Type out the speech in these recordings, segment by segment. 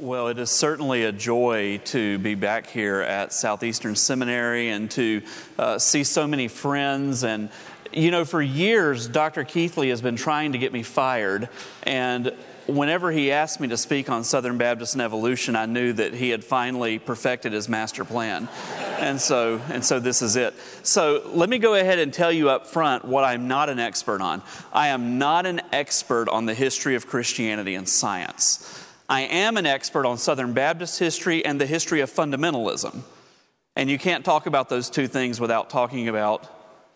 Well, it is certainly a joy to be back here at Southeastern Seminary and to uh, see so many friends. And, you know, for years, Dr. Keathley has been trying to get me fired. And whenever he asked me to speak on Southern Baptist and evolution, I knew that he had finally perfected his master plan. And so, and so this is it. So let me go ahead and tell you up front what I'm not an expert on. I am not an expert on the history of Christianity and science. I am an expert on Southern Baptist history and the history of fundamentalism. And you can't talk about those two things without talking about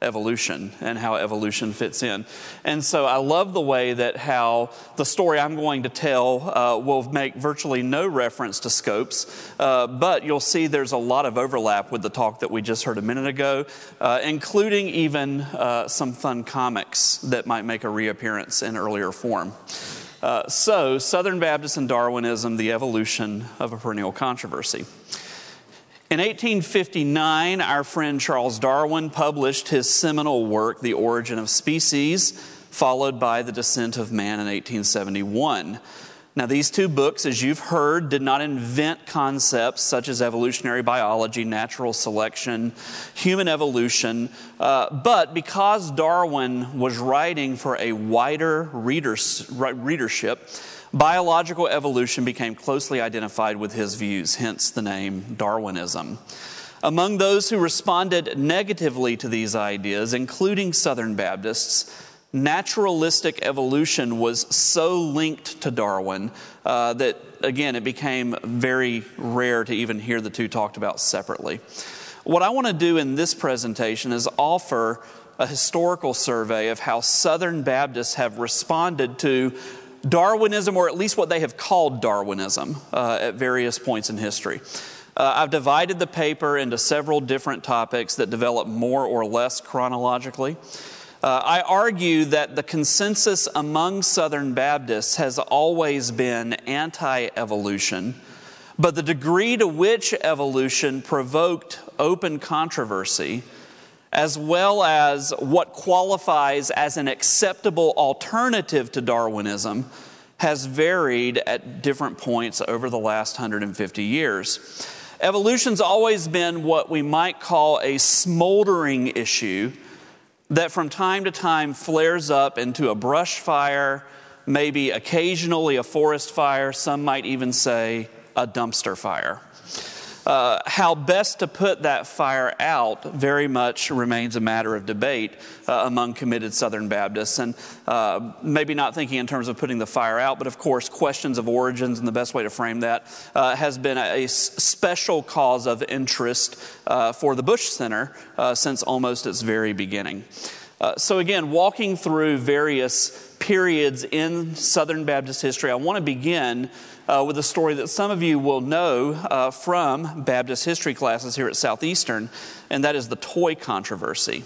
evolution and how evolution fits in. And so I love the way that how the story I'm going to tell uh, will make virtually no reference to Scopes, uh, but you'll see there's a lot of overlap with the talk that we just heard a minute ago, uh, including even uh, some fun comics that might make a reappearance in earlier form. Uh, so, Southern Baptist and Darwinism, the evolution of a perennial controversy. In 1859, our friend Charles Darwin published his seminal work, The Origin of Species, followed by The Descent of Man in 1871. Now, these two books, as you've heard, did not invent concepts such as evolutionary biology, natural selection, human evolution, uh, but because Darwin was writing for a wider readers, readership, biological evolution became closely identified with his views, hence the name Darwinism. Among those who responded negatively to these ideas, including Southern Baptists, naturalistic evolution was so linked to Darwin uh, that, again, it became very rare to even hear the two talked about separately. What I want to do in this presentation is offer a historical survey of how Southern Baptists have responded to Darwinism, or at least what they have called Darwinism, uh, at various points in history. Uh, I've divided the paper into several different topics that develop more or less chronologically. Uh, I argue that the consensus among Southern Baptists has always been anti evolution, but the degree to which evolution provoked open controversy, as well as what qualifies as an acceptable alternative to Darwinism, has varied at different points over the last 150 years. Evolution's always been what we might call a smoldering issue that from time to time flares up into a brush fire, maybe occasionally a forest fire, some might even say a dumpster fire. Uh, how best to put that fire out very much remains a matter of debate uh, among committed Southern Baptists. And uh, maybe not thinking in terms of putting the fire out, but of course, questions of origins and the best way to frame that uh, has been a, a, special cause of interest uh, for the Bush Center uh, since almost its very beginning. so, again, walking through various periods in Southern Baptist history, I want to begin uh, with a story that some of you will know uh, from Baptist history classes here at Southeastern, and that is the Toy controversy.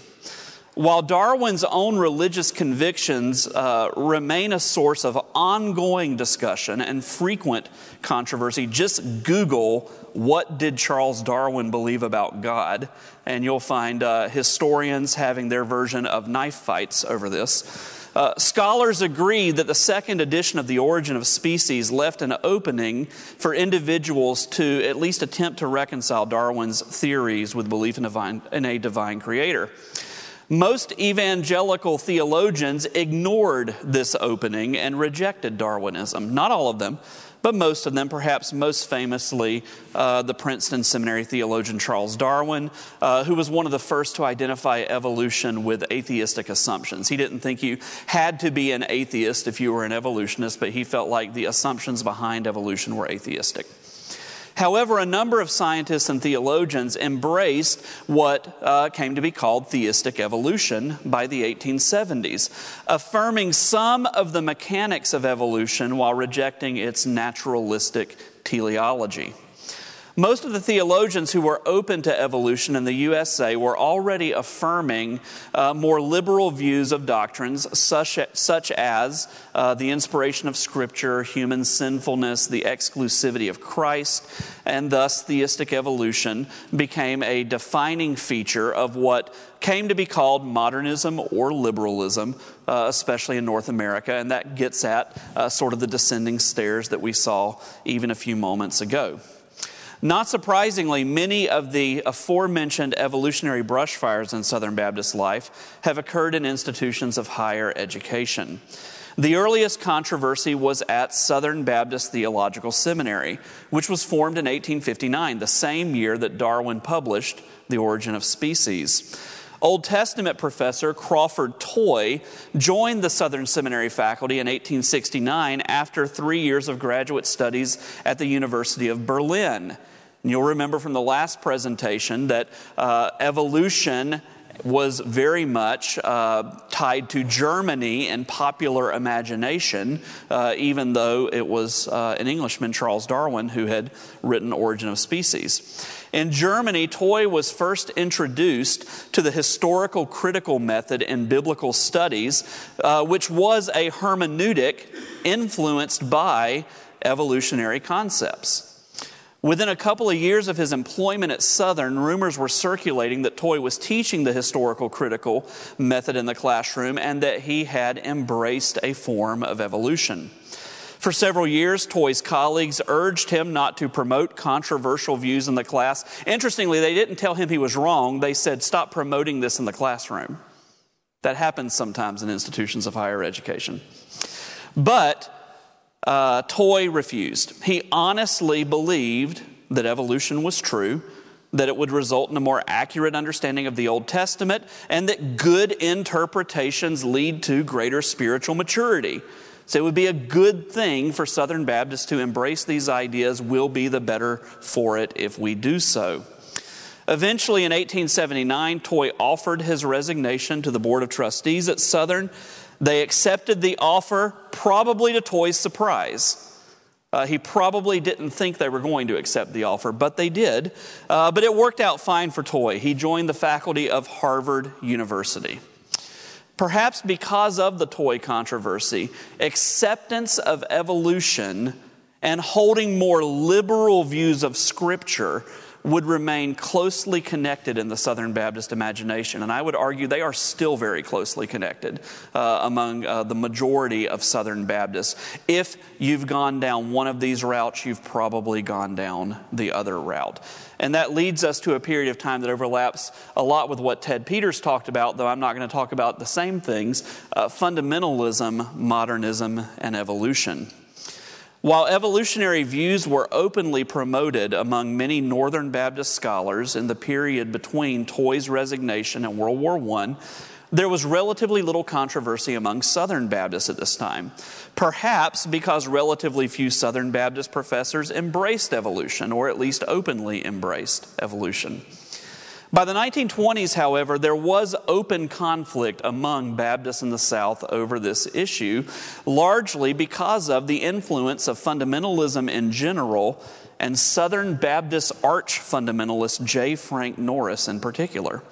While Darwin's own religious convictions uh, remain a source of ongoing discussion and frequent controversy, just Google what did Charles Darwin believe about God, and you'll find uh, historians having their version of knife fights over this. Uh, scholars agree that the second edition of The Origin of Species left an opening for individuals to at least attempt to reconcile Darwin's theories with belief in, divine, in a divine creator. Most evangelical theologians ignored this opening and rejected Darwinism. Not all of them, but most of them, perhaps most famously, uh, the Princeton Seminary theologian Charles Darwin, uh, who was one of the first to identify evolution with atheistic assumptions. He didn't think you had to be an atheist if you were an evolutionist, but he felt like the assumptions behind evolution were atheistic. However, a number of scientists and theologians embraced what uh, came to be called theistic evolution by the 1870s, affirming some of the mechanics of evolution while rejecting its naturalistic teleology. Most of the theologians who were open to evolution in the USA were already affirming uh, more liberal views of doctrines such, such as uh, the inspiration of Scripture, human sinfulness, the exclusivity of Christ, and thus theistic evolution became a defining feature of what came to be called modernism or liberalism, uh, especially in North America, and that gets at uh, sort of the descending stairs that we saw even a few moments ago. Not surprisingly, many of the aforementioned evolutionary brush fires in Southern Baptist life have occurred in institutions of higher education. The earliest controversy was at Southern Baptist Theological Seminary, which was formed in 1859, the same year that Darwin published The Origin of Species. Old Testament professor Crawford Toy joined the Southern Seminary faculty in 1869 after three years of graduate studies at the University of Berlin. And you'll remember from the last presentation that uh, evolution was very much uh, tied to Germany and popular imagination, uh, even though it was uh, an Englishman, Charles Darwin, who had written Origin of Species. In Germany, Toy was first introduced to the historical critical method in biblical studies, uh, which was a hermeneutic influenced by evolutionary concepts. Within a couple of years of his employment at Southern, rumors were circulating that Toy was teaching the historical critical method in the classroom and that he had embraced a form of evolution. For several years, Toy's colleagues urged him not to promote controversial views in the class. Interestingly, they didn't tell him he was wrong. They said, stop promoting this in the classroom. That happens sometimes in institutions of higher education. But uh, Toy refused. He honestly believed that evolution was true, that it would result in a more accurate understanding of the Old Testament, and that good interpretations lead to greater spiritual maturity. So it would be a good thing for Southern Baptists to embrace these ideas. We'll be the better for it if we do so. Eventually, in 1879, Toy offered his resignation to the Board of Trustees at Southern. They accepted the offer, probably to Toy's surprise. Uh, he probably didn't think they were going to accept the offer, but they did. Uh, but it worked out fine for Toy. He joined the faculty of Harvard University. Perhaps because of the Toy controversy, acceptance of evolution and holding more liberal views of Scripture would remain closely connected in the Southern Baptist imagination. And I would argue they are still very closely connected uh, among uh, the majority of Southern Baptists. If you've gone down one of these routes, you've probably gone down the other route. And that leads us to a period of time that overlaps a lot with what Ted Peters talked about, though I'm not going to talk about the same things uh, fundamentalism, modernism, and evolution. While evolutionary views were openly promoted among many Northern Baptist scholars in the period between Toy's resignation and World War I, there was relatively little controversy among Southern Baptists at this time. Perhaps because relatively few Southern Baptist professors embraced evolution, or at least openly embraced evolution. By the 1920s, however, there was open conflict among Baptists in the South over this issue, largely because of the influence of fundamentalism in general and Southern Baptist arch fundamentalist J. Frank Norris in particular.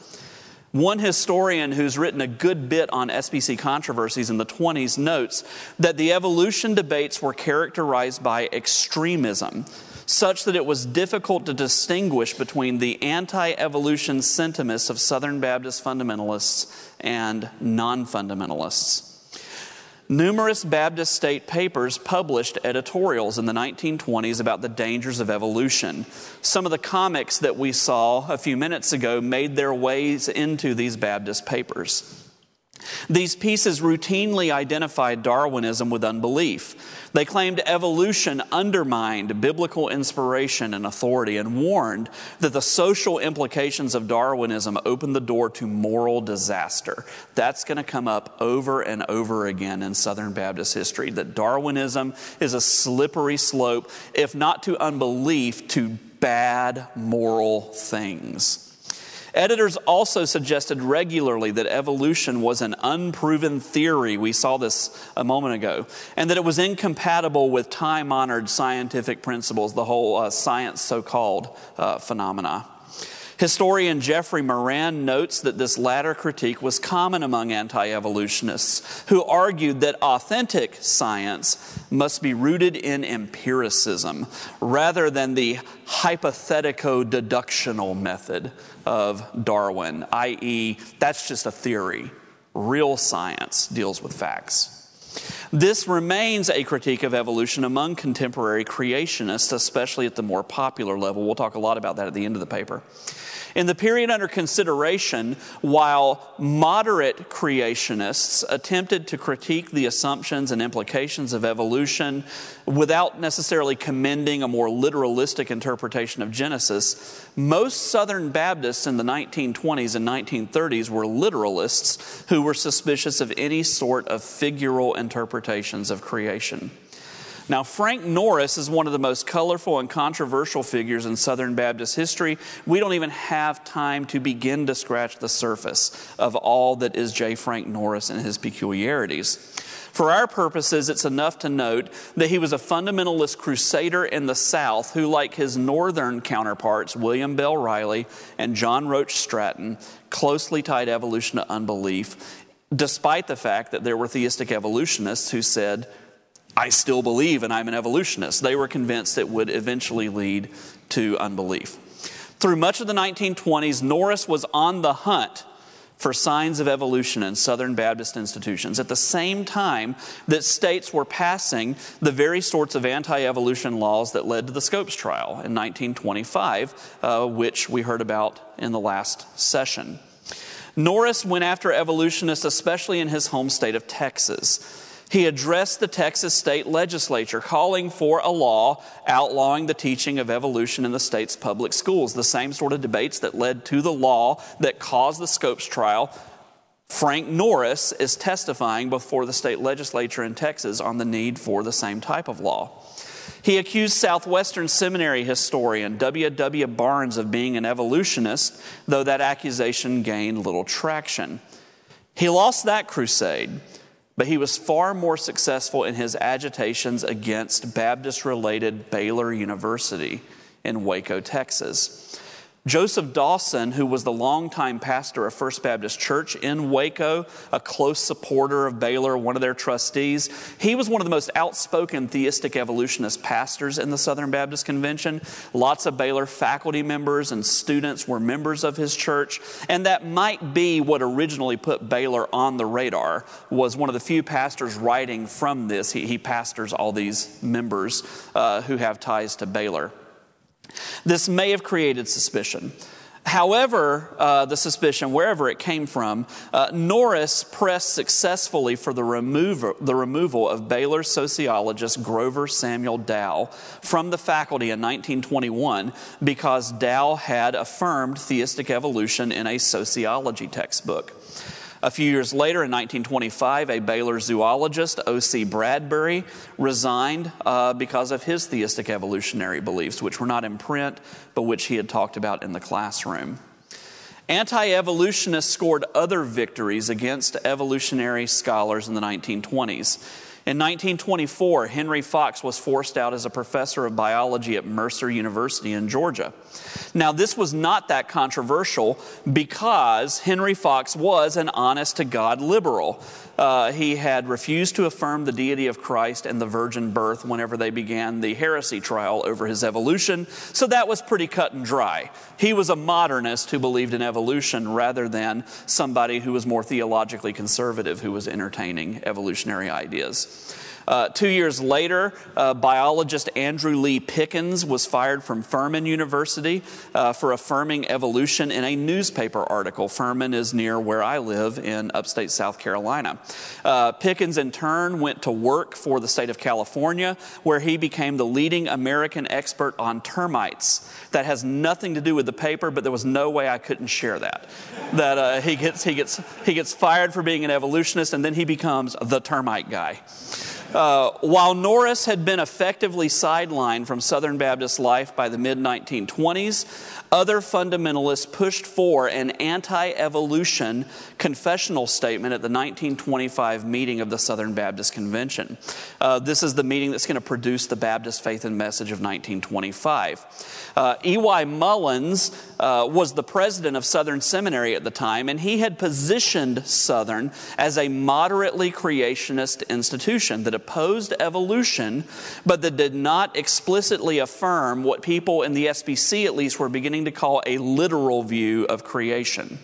One historian who's written a good bit on SBC controversies in the 20s notes that the evolution debates were characterized by extremism such that it was difficult to distinguish between the anti evolution sentiments of Southern Baptist fundamentalists and non fundamentalists. Numerous Baptist state papers published editorials in the 1920s about the dangers of evolution. Some of the comics that we saw a few minutes ago made their ways into these Baptist papers. These pieces routinely identified Darwinism with unbelief. They claimed evolution undermined biblical inspiration and authority and warned that the social implications of Darwinism opened the door to moral disaster. That's going to come up over and over again in Southern Baptist history that Darwinism is a slippery slope, if not to unbelief, to bad moral things. Editors also suggested regularly that evolution was an unproven theory. We saw this a moment ago. And that it was incompatible with time honored scientific principles, the whole uh, science so called uh, phenomena. Historian Jeffrey Moran notes that this latter critique was common among anti evolutionists who argued that authentic science must be rooted in empiricism rather than the hypothetico deductional method of Darwin, i.e., that's just a theory. Real science deals with facts. This remains a critique of evolution among contemporary creationists, especially at the more popular level. We'll talk a lot about that at the end of the paper. In the period under consideration, while moderate creationists attempted to critique the assumptions and implications of evolution without necessarily commending a more literalistic interpretation of Genesis, most Southern Baptists in the 1920s and 1930s were literalists who were suspicious of any sort of figural interpretations of creation. Now, Frank Norris is one of the most colorful and controversial figures in Southern Baptist history. We don't even have time to begin to scratch the surface of all that is J. Frank Norris and his peculiarities. For our purposes, it's enough to note that he was a fundamentalist crusader in the South who, like his northern counterparts, William Bell Riley and John Roach Straton, closely tied evolution to unbelief, despite the fact that there were theistic evolutionists who said, I still believe and I'm an evolutionist. They were convinced it would eventually lead to unbelief. Through much of the 1920s, Norris was on the hunt for signs of evolution in Southern Baptist institutions at the same time that states were passing the very sorts of anti evolution laws that led to the Scopes trial in 1925, uh, which we heard about in the last session. Norris went after evolutionists, especially in his home state of Texas. He addressed the Texas state legislature calling for a law outlawing the teaching of evolution in the state's public schools. The same sort of debates that led to the law that caused the Scopes trial. Frank Norris is testifying before the state legislature in Texas on the need for the same type of law. He accused Southwestern Seminary historian W. W. Barnes of being an evolutionist, though that accusation gained little traction. He lost that crusade. But he was far more successful in his agitations against Baptist related Baylor University in Waco, Texas. Joseph Dawson, who was the longtime pastor of First Baptist Church in Waco, a close supporter of Baylor, one of their trustees, he was one of the most outspoken theistic evolutionist pastors in the Southern Baptist Convention. Lots of Baylor faculty members and students were members of his church, and that might be what originally put Baylor on the radar. Was one of the few pastors writing from this. He, he pastors all these members uh, who have ties to Baylor. This may have created suspicion. However, uh, the suspicion, wherever it came from, uh, Norris pressed successfully for the the removal of Baylor sociologist Grover Samuel Dow from the faculty in 1921 because Dow had affirmed theistic evolution in a sociology textbook. A few years later, in 1925, a Baylor zoologist, O.C. Bradbury, resigned uh, because of his theistic evolutionary beliefs, which were not in print, but which he had talked about in the classroom. Anti evolutionists scored other victories against evolutionary scholars in the 1920s. In 1924, Henry Fox was forced out as a professor of biology at Mercer University in Georgia. Now, this was not that controversial because Henry Fox was an honest to God liberal. Uh, he had refused to affirm the deity of Christ and the virgin birth whenever they began the heresy trial over his evolution, so that was pretty cut and dry. He was a modernist who believed in evolution rather than somebody who was more theologically conservative who was entertaining evolutionary ideas. Uh, two years later, uh, biologist Andrew Lee Pickens was fired from Furman University uh, for affirming evolution in a newspaper article. Furman is near where I live in upstate South Carolina. Uh, Pickens, in turn, went to work for the state of California, where he became the leading American expert on termites. That has nothing to do with the paper, but there was no way I couldn't share that. that uh, he, gets, he, gets, he gets fired for being an evolutionist, and then he becomes the termite guy. Uh, while Norris had been effectively sidelined from Southern Baptist life by the mid 1920s, other fundamentalists pushed for an anti evolution confessional statement at the 1925 meeting of the Southern Baptist Convention. Uh, this is the meeting that's going to produce the Baptist Faith and Message of 1925. Uh, E.Y. Mullins uh, was the president of Southern Seminary at the time, and he had positioned Southern as a moderately creationist institution that opposed evolution, but that did not explicitly affirm what people in the SBC at least were beginning to call a literal view of creation.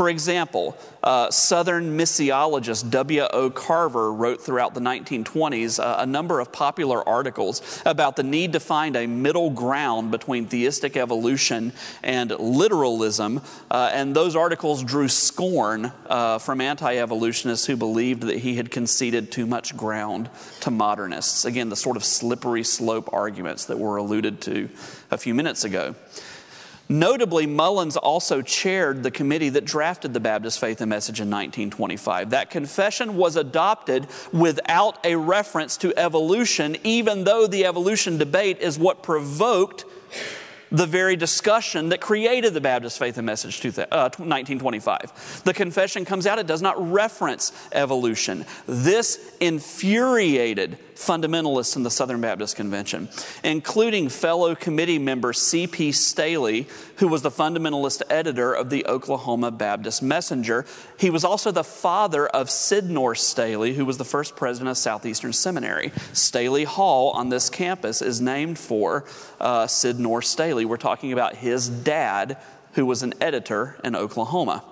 For example, uh, Southern missiologist W.O. Carver wrote throughout the 1920s uh, a number of popular articles about the need to find a middle ground between theistic evolution and literalism. Uh, and those articles drew scorn uh, from anti evolutionists who believed that he had conceded too much ground to modernists. Again, the sort of slippery slope arguments that were alluded to a few minutes ago. Notably, Mullins also chaired the committee that drafted the Baptist Faith and Message in 1925. That confession was adopted without a reference to evolution, even though the evolution debate is what provoked the very discussion that created the Baptist Faith and Message 1925. Uh, the confession comes out, it does not reference evolution. This infuriated fundamentalists in the Southern Baptist Convention, including fellow committee member C.P. Stealey, who was the fundamentalist editor of the Oklahoma Baptist Messenger. He was also the father of Sydnor Stealey, who was the first president of Southeastern Seminary. Stealey Hall on this campus is named for uh, Sydnor Stealey. We're talking about his dad, who was an editor in Oklahoma.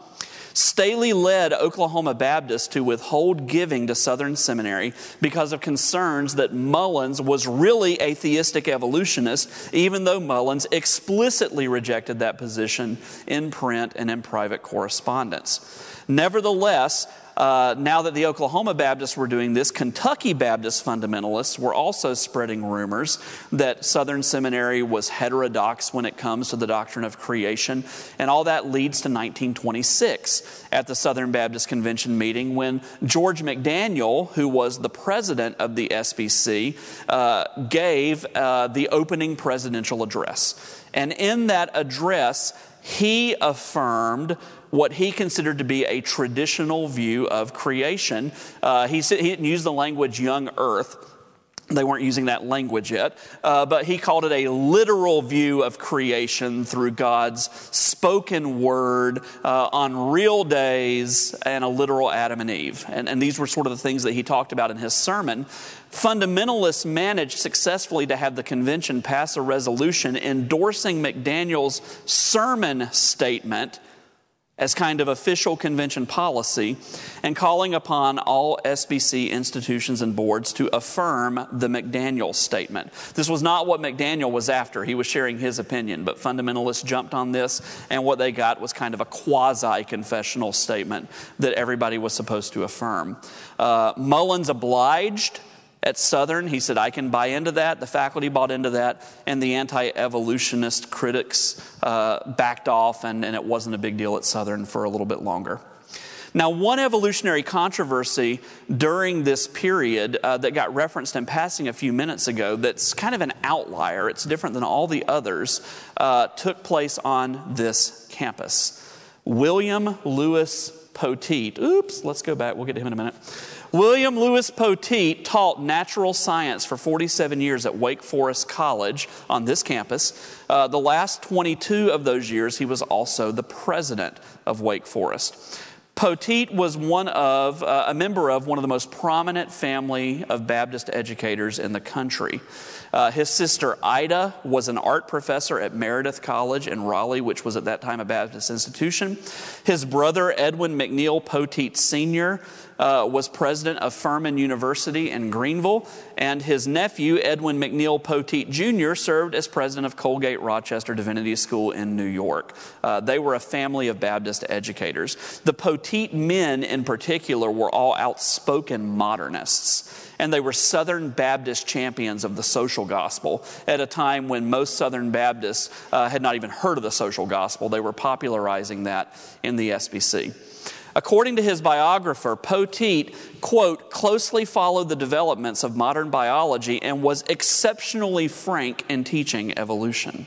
Stealey led Oklahoma Baptists to withhold giving to Southern Seminary because of concerns that Mullins was really a theistic evolutionist, even though Mullins explicitly rejected that position in print and in private correspondence. Nevertheless, uh, now that the Oklahoma Baptists were doing this, Kentucky Baptist fundamentalists were also spreading rumors that Southern Seminary was heterodox when it comes to the doctrine of creation. And all that leads to 1926 at the Southern Baptist Convention meeting when George McDaniel, who was the president of the SBC, uh, gave uh, the opening presidential address. And in that address, he affirmed what he considered to be a traditional view of creation. Uh, he, said, he didn't use the language young earth. They weren't using that language yet, uh, but he called it a literal view of creation through God's spoken word uh, on real days and a literal Adam and Eve. And, and these were sort of the things that he talked about in his sermon. Fundamentalists managed successfully to have the convention pass a resolution endorsing McDaniel's sermon statement as kind of official convention policy and calling upon all SBC institutions and boards to affirm the McDaniel statement. This was not what McDaniel was after. He was sharing his opinion, but fundamentalists jumped on this, and what they got was kind of a quasi confessional statement that everybody was supposed to affirm. Uh, Mullins obliged at Southern. He said, I can buy into that. The faculty bought into that, and the anti evolutionist critics uh, backed off, and, and it wasn't a big deal at Southern for a little bit longer. Now, one evolutionary controversy during this period uh, that got referenced in passing a few minutes ago, that's kind of an outlier, it's different than all the others, uh, took place on this campus. William Louis Poteat, oops, let's go back, we'll get to him in a minute. William Louis Poteat taught natural science for 47 years at Wake Forest College on this campus. Uh, the last 22 of those years, he was also the president of Wake Forest. Poteat was one of, uh, a member of one of the most prominent family of Baptist educators in the country. Uh, his sister Ida was an art professor at Meredith College in Raleigh, which was at that time a Baptist institution. His brother Edwin McNeil Poteat Sr uh, was president of Furman University in Greenville, and his nephew, Edwin McNeil Poteat Jr., served as president of Colgate Rochester Divinity School in New York. Uh, they were a family of Baptist educators. The Poteat men, in particular, were all outspoken modernists and they were Southern Baptist champions of the social gospel at a time when most Southern Baptists uh, had not even heard of the social gospel. They were popularizing that in the SBC. According to his biographer, Poteat, quote, closely followed the developments of modern biology and was exceptionally frank in teaching evolution.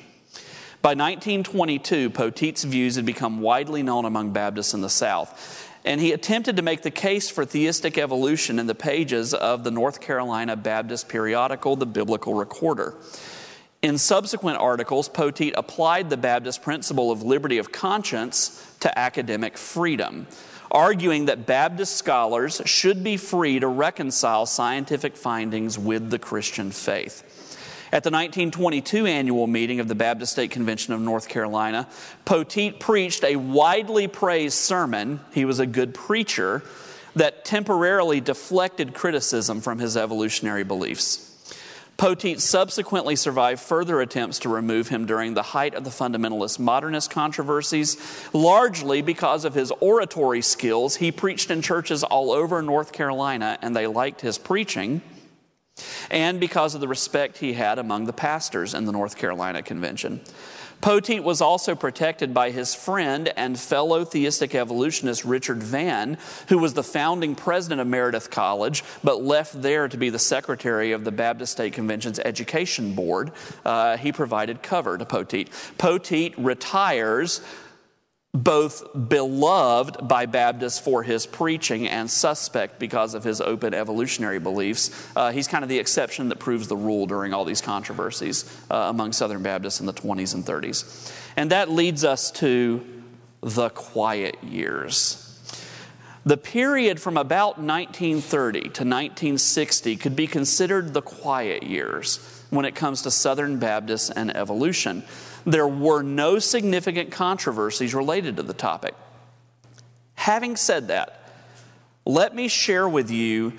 By 1922, Poteat's views had become widely known among Baptists in the South, and he attempted to make the case for theistic evolution in the pages of the North Carolina Baptist periodical, The Biblical Recorder. In subsequent articles, Poteat applied the Baptist principle of liberty of conscience to academic freedom, arguing that Baptist scholars should be free to reconcile scientific findings with the Christian faith. At the 1922 annual meeting of the Baptist State Convention of North Carolina, Poteat preached a widely praised sermon. He was a good preacher that temporarily deflected criticism from his evolutionary beliefs. Poteat subsequently survived further attempts to remove him during the height of the fundamentalist modernist controversies, largely because of his oratory skills. He preached in churches all over North Carolina, and they liked his preaching, and because of the respect he had among the pastors in the North Carolina Convention. Poteat was also protected by his friend and fellow theistic evolutionist Richard Vann, who was the founding president of Meredith College, but left there to be the secretary of the Baptist State Convention's Education Board. Uh, he provided cover to Poteat. Poteat retires both beloved by Baptists for his preaching and suspect because of his open evolutionary beliefs. Uh, he's kind of the exception that proves the rule during all these controversies uh, among Southern Baptists in the 20s and 30s. And that leads us to the quiet years. The period from about 1930 to 1960 could be considered the quiet years when it comes to Southern Baptists and evolution there were no significant controversies related to the topic. Having said that, let me share with you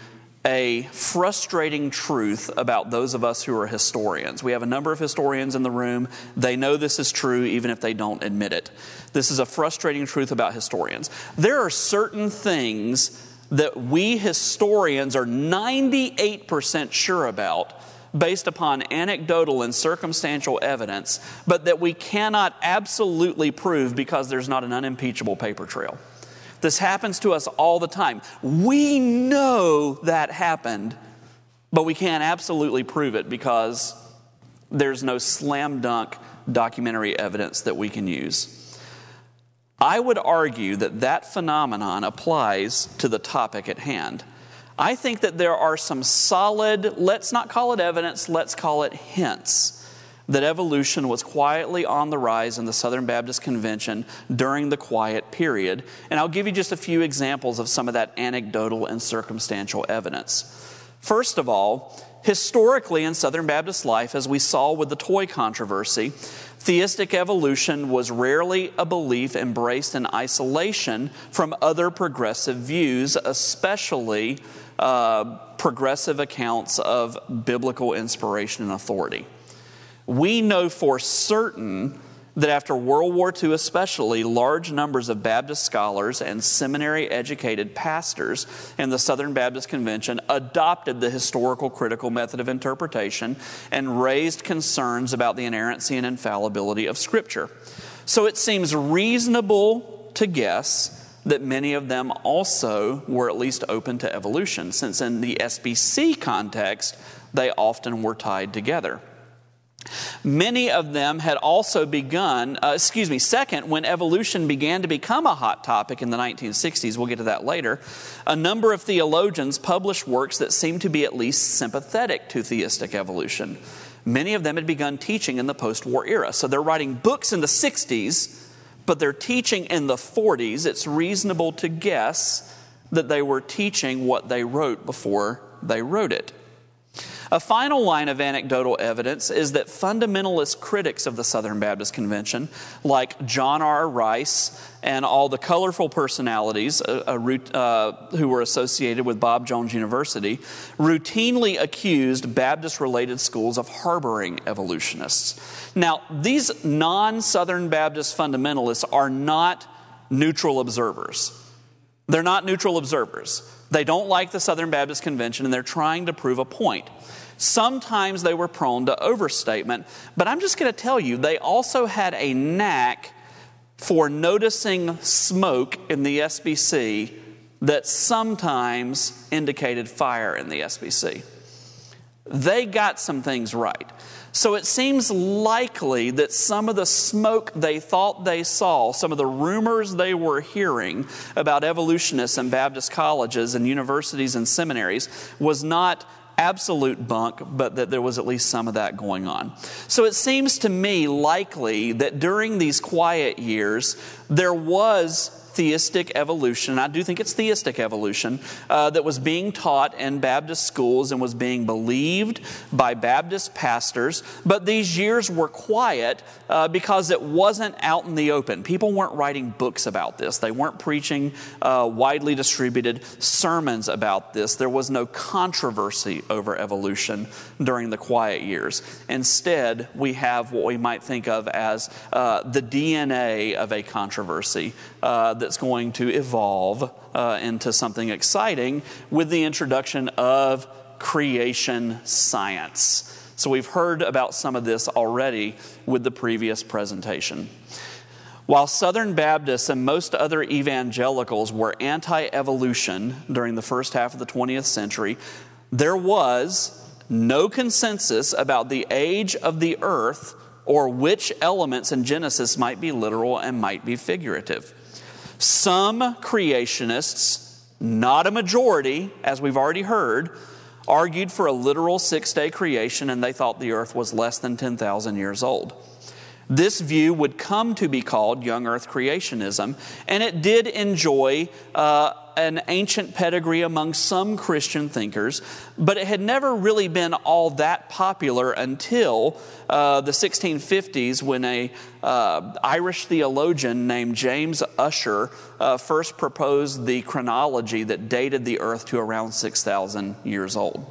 a frustrating truth about those of us who are historians. We have a number of historians in the room. They know this is true even if they don't admit it. This is a frustrating truth about historians. There are certain things that we historians are 98% sure about based upon anecdotal and circumstantial evidence, but that we cannot absolutely prove because there's not an unimpeachable paper trail. This happens to us all the time. We know that happened, but we can't absolutely prove it because there's no slam dunk documentary evidence that we can use. I would argue that that phenomenon applies to the topic at hand. I think that there are some solid, let's not call it evidence, let's call it hints that evolution was quietly on the rise in the Southern Baptist Convention during the quiet period. And I'll give you just a few examples of some of that anecdotal and circumstantial evidence. First of all, historically in Southern Baptist life, as we saw with the Toy controversy, theistic evolution was rarely a belief embraced in isolation from other progressive views, especially uh, progressive accounts of biblical inspiration and authority. We know for certain that after World War II, especially, large numbers of Baptist scholars and seminary educated pastors in the Southern Baptist Convention adopted the historical critical method of interpretation and raised concerns about the inerrancy and infallibility of Scripture. So it seems reasonable to guess that many of them also were at least open to evolution, since in the SBC context, they often were tied together. Many of them had also begun, uh, excuse me, second, when evolution began to become a hot topic in the 1960s, we'll get to that later, a number of theologians published works that seemed to be at least sympathetic to theistic evolution. Many of them had begun teaching in the post war era. So they're writing books in the 60s but they're teaching in the 40s, it's reasonable to guess that they were teaching what they wrote before they wrote it. A final line of anecdotal evidence is that fundamentalist critics of the Southern Baptist Convention, like John R. Rice and all the colorful personalities uh, uh, uh who were associated with Bob Jones University, routinely accused Baptist related schools of harboring evolutionists. Now, these non Southern Baptist fundamentalists are not neutral observers. They're not neutral observers. They don't like the Southern Baptist Convention and they're trying to prove a point. Sometimes they were prone to overstatement, but I'm just going to tell you, they also had a knack for noticing smoke in the SBC that sometimes indicated fire in the SBC. They got some things right. So it seems likely that some of the smoke they thought they saw, some of the rumors they were hearing about evolutionists in Baptist colleges and universities and seminaries was not absolute bunk, but that there was at least some of that going on. So it seems to me likely that during these quiet years, there was theistic evolution. I do think it's theistic evolution uh, that was being taught in Baptist schools and was being believed by Baptist pastors. But these years were quiet uh, because it wasn't out in the open. People weren't writing books about this, they weren't preaching uh, widely distributed sermons about this. There was no controversy over evolution during the quiet years. Instead, we have what we might think of as uh, the DNA of a controversy uh, that's going to evolve uh, into something exciting with the introduction of creation science. So, we've heard about some of this already with the previous presentation. While Southern Baptists and most other evangelicals were anti evolution during the first half of the 20th century, there was no consensus about the age of the earth or which elements in Genesis might be literal and might be figurative. Some creationists, not a majority, as we've already heard, argued for a literal six day creation and they thought the earth was less than 10,000 years old. This view would come to be called young earth creationism, and it did enjoy uh, an ancient pedigree among some Christian thinkers, but it had never really been all that popular until uh, the 1650s when a uh, Irish theologian named James Ussher uh, first proposed the chronology that dated the earth to around 6,000 years old.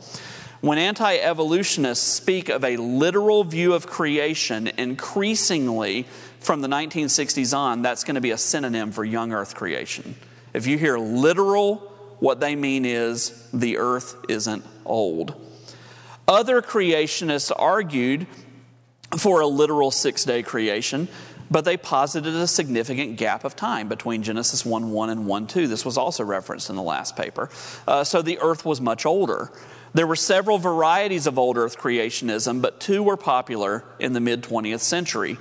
When anti evolutionists speak of a literal view of creation, increasingly from the 1960s on, that's going to be a synonym for young earth creation. If you hear literal, what they mean is the earth isn't old. Other creationists argued for a literal six day creation, but they posited a significant gap of time between Genesis 1 1 and 1 2. This was also referenced in the last paper. Uh, so the earth was much older. There were several varieties of old earth creationism, but two were popular in the mid 20th century.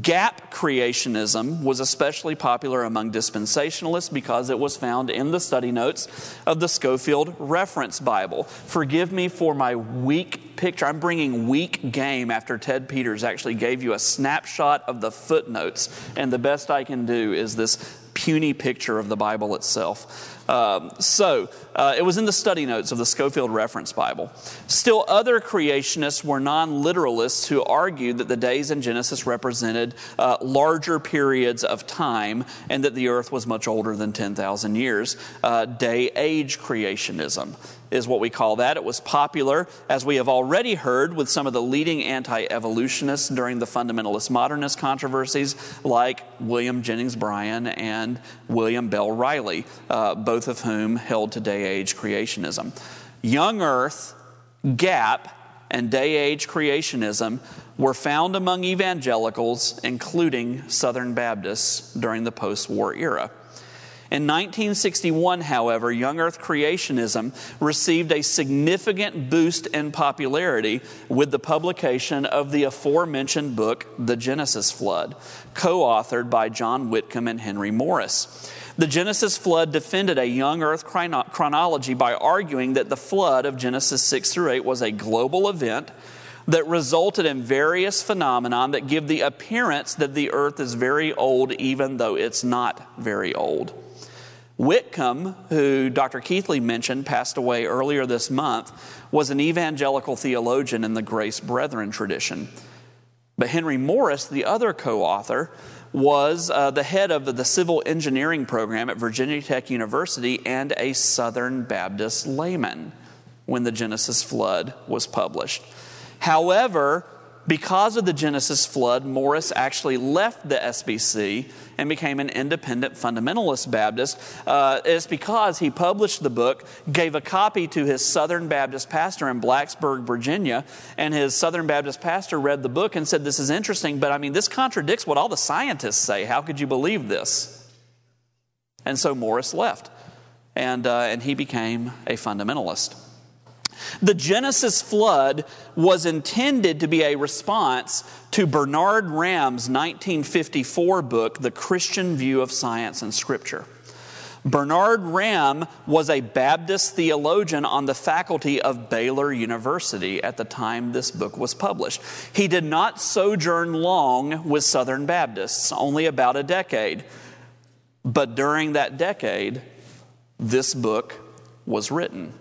Gap creationism was especially popular among dispensationalists because it was found in the study notes of the Scofield Reference Bible. Forgive me for my weak picture. I'm bringing weak game after Ted Peters actually gave you a snapshot of the footnotes, and the best I can do is this puny picture of the Bible itself. Um, so, uh, it was in the study notes of the Scofield Reference Bible. Still, other creationists were non literalists who argued that the days in Genesis represented uh, larger periods of time and that the earth was much older than 10,000 years. Uh, day age creationism is what we call that. It was popular, as we have already heard, with some of the leading anti evolutionists during the fundamentalist modernist controversies, like William Jennings Bryan and William Bell Riley, uh, both of whom held to day age creationism. Young Earth, Gap, and day age creationism were found among evangelicals, including Southern Baptists, during the post war era. In 1961, however, young earth creationism received a significant boost in popularity with the publication of the aforementioned book, The Genesis Flood, co authored by John Whitcomb and Henry Morris. The Genesis flood defended a young earth chronology by arguing that the flood of Genesis 6 through 8 was a global event that resulted in various phenomena that give the appearance that the earth is very old, even though it's not very old. Whitcomb, who Dr. Keathley mentioned, passed away earlier this month, was an evangelical theologian in the Grace Brethren tradition. But Henry Morris, the other co author, was uh, the head of the civil engineering program at Virginia Tech University and a Southern Baptist layman when the Genesis flood was published. However, because of the Genesis flood, Morris actually left the SBC and became an independent fundamentalist Baptist. Uh, it's because he published the book, gave a copy to his Southern Baptist pastor in Blacksburg, Virginia, and his Southern Baptist pastor read the book and said, This is interesting, but I mean, this contradicts what all the scientists say. How could you believe this? And so Morris left, and, uh, and he became a fundamentalist. The Genesis flood was intended to be a response to Bernard Ramm's 1954 book, The Christian View of Science and Scripture. Bernard Ramm was a Baptist theologian on the faculty of Baylor University at the time this book was published. He did not sojourn long with Southern Baptists, only about a decade. But during that decade, this book was written.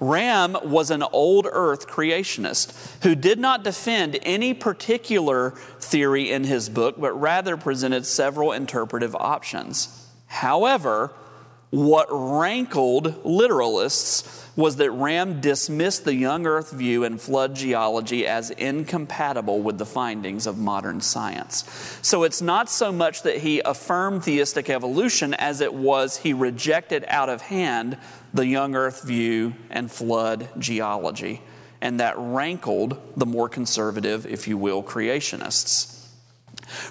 Ramm was an old earth creationist who did not defend any particular theory in his book, but rather presented several interpretive options. However, what rankled literalists was that Ramm dismissed the young earth view and flood geology as incompatible with the findings of modern science. So it's not so much that he affirmed theistic evolution as it was he rejected out of hand the young earth view and flood geology. And that rankled the more conservative, if you will, creationists.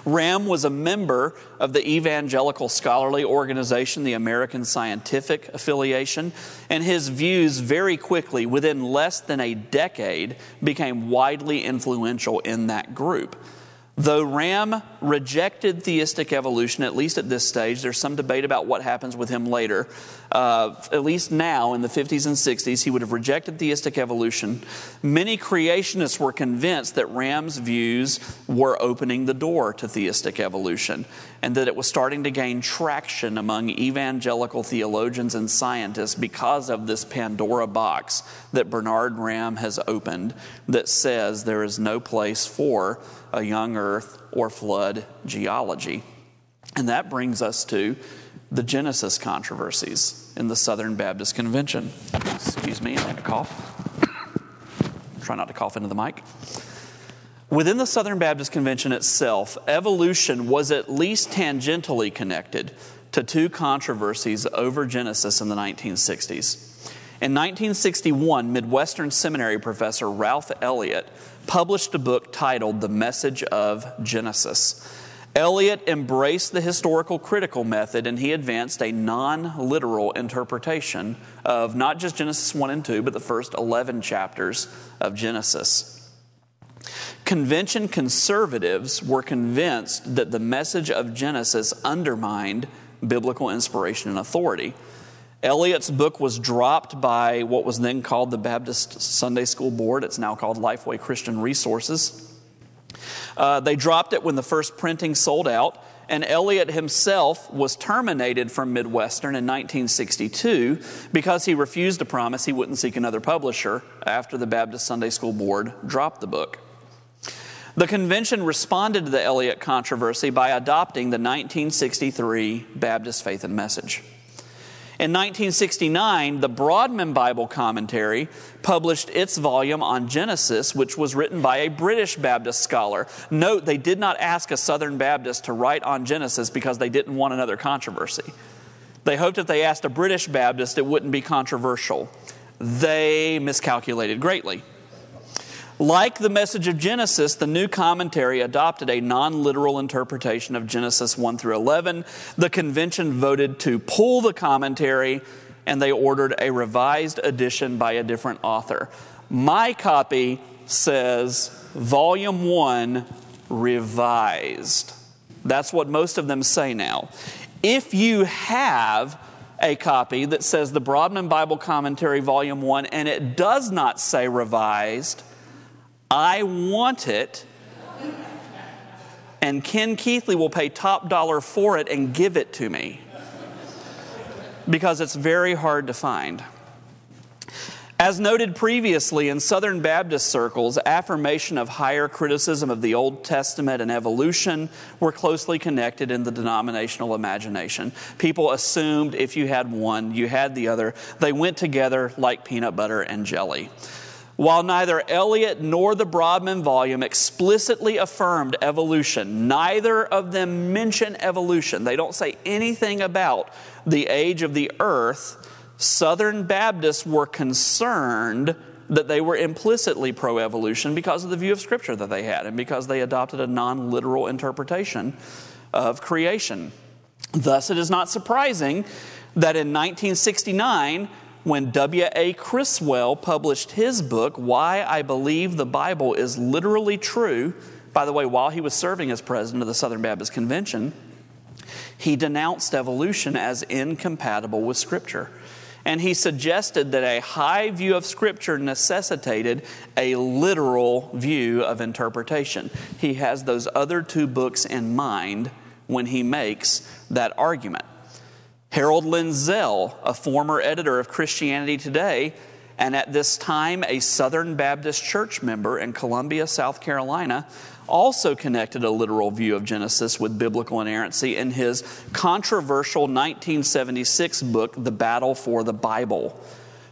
Ramm was a member of the evangelical scholarly organization, the American Scientific Affiliation, and his views very quickly, within less than a decade, became widely influential in that group. Though Ramm rejected theistic evolution, at least at this stage, there's some debate about what happens with him later. Uh, at least now, in the 50s and 60s, he would have rejected theistic evolution. Many creationists were convinced that Ramm's views were opening the door to theistic evolution and that it was starting to gain traction among evangelical theologians and scientists because of this Pandora box that Bernard Ramm has opened that says there is no place for a young earth or flood geology. And that brings us to the Genesis controversies in the Southern Baptist Convention. Excuse me, I'm going to cough. Try not to cough into the mic. Within the Southern Baptist Convention itself, evolution was at least tangentially connected to two controversies over Genesis in the 1960s. In 1961, Midwestern Seminary professor Ralph Elliott published a book titled The Message of Genesis. Elliott embraced the historical critical method and he advanced a non literal interpretation of not just Genesis 1 and 2, but the first 11 chapters of Genesis. Convention conservatives were convinced that the message of Genesis undermined biblical inspiration and authority. Elliott's book was dropped by what was then called the Baptist Sunday School Board. It's now called Lifeway Christian Resources. Uh, they dropped it when the first printing sold out, and Elliott himself was terminated from Midwestern in 1962 because he refused to promise he wouldn't seek another publisher after the Baptist Sunday School Board dropped the book. The convention responded to the Elliott controversy by adopting the 1963 Baptist Faith and Message. In 1969, the Broadman Bible Commentary published its volume on Genesis, which was written by a British Baptist scholar. Note, they did not ask a Southern Baptist to write on Genesis because they didn't want another controversy. They hoped if they asked a British Baptist, it wouldn't be controversial. They miscalculated greatly. Like the message of Genesis, the new commentary adopted a non literal interpretation of Genesis 1 through 11. The convention voted to pull the commentary and they ordered a revised edition by a different author. My copy says Volume 1 revised. That's what most of them say now. If you have a copy that says the Broadman Bible Commentary, Volume 1, and it does not say revised, I want it, and Ken Keathley will pay top dollar for it and give it to me because it's very hard to find. As noted previously, in Southern Baptist circles, affirmation of higher criticism of the Old Testament and evolution were closely connected in the denominational imagination. People assumed if you had one, you had the other. They went together like peanut butter and jelly. While neither Elliott nor the Broadman volume explicitly affirmed evolution, neither of them mention evolution. They don't say anything about the age of the earth. Southern Baptists were concerned that they were implicitly pro evolution because of the view of Scripture that they had and because they adopted a non literal interpretation of creation. Thus, it is not surprising that in 1969, when W.A. Criswell published his book, Why I Believe the Bible is Literally True, by the way, while he was serving as president of the Southern Baptist Convention, he denounced evolution as incompatible with Scripture. And he suggested that a high view of Scripture necessitated a literal view of interpretation. He has those other two books in mind when he makes that argument. Harold Lindsell, a former editor of Christianity Today, and at this time a Southern Baptist church member in Columbia, South Carolina, also connected a literal view of Genesis with biblical inerrancy in his controversial 1976 book, The Battle for the Bible.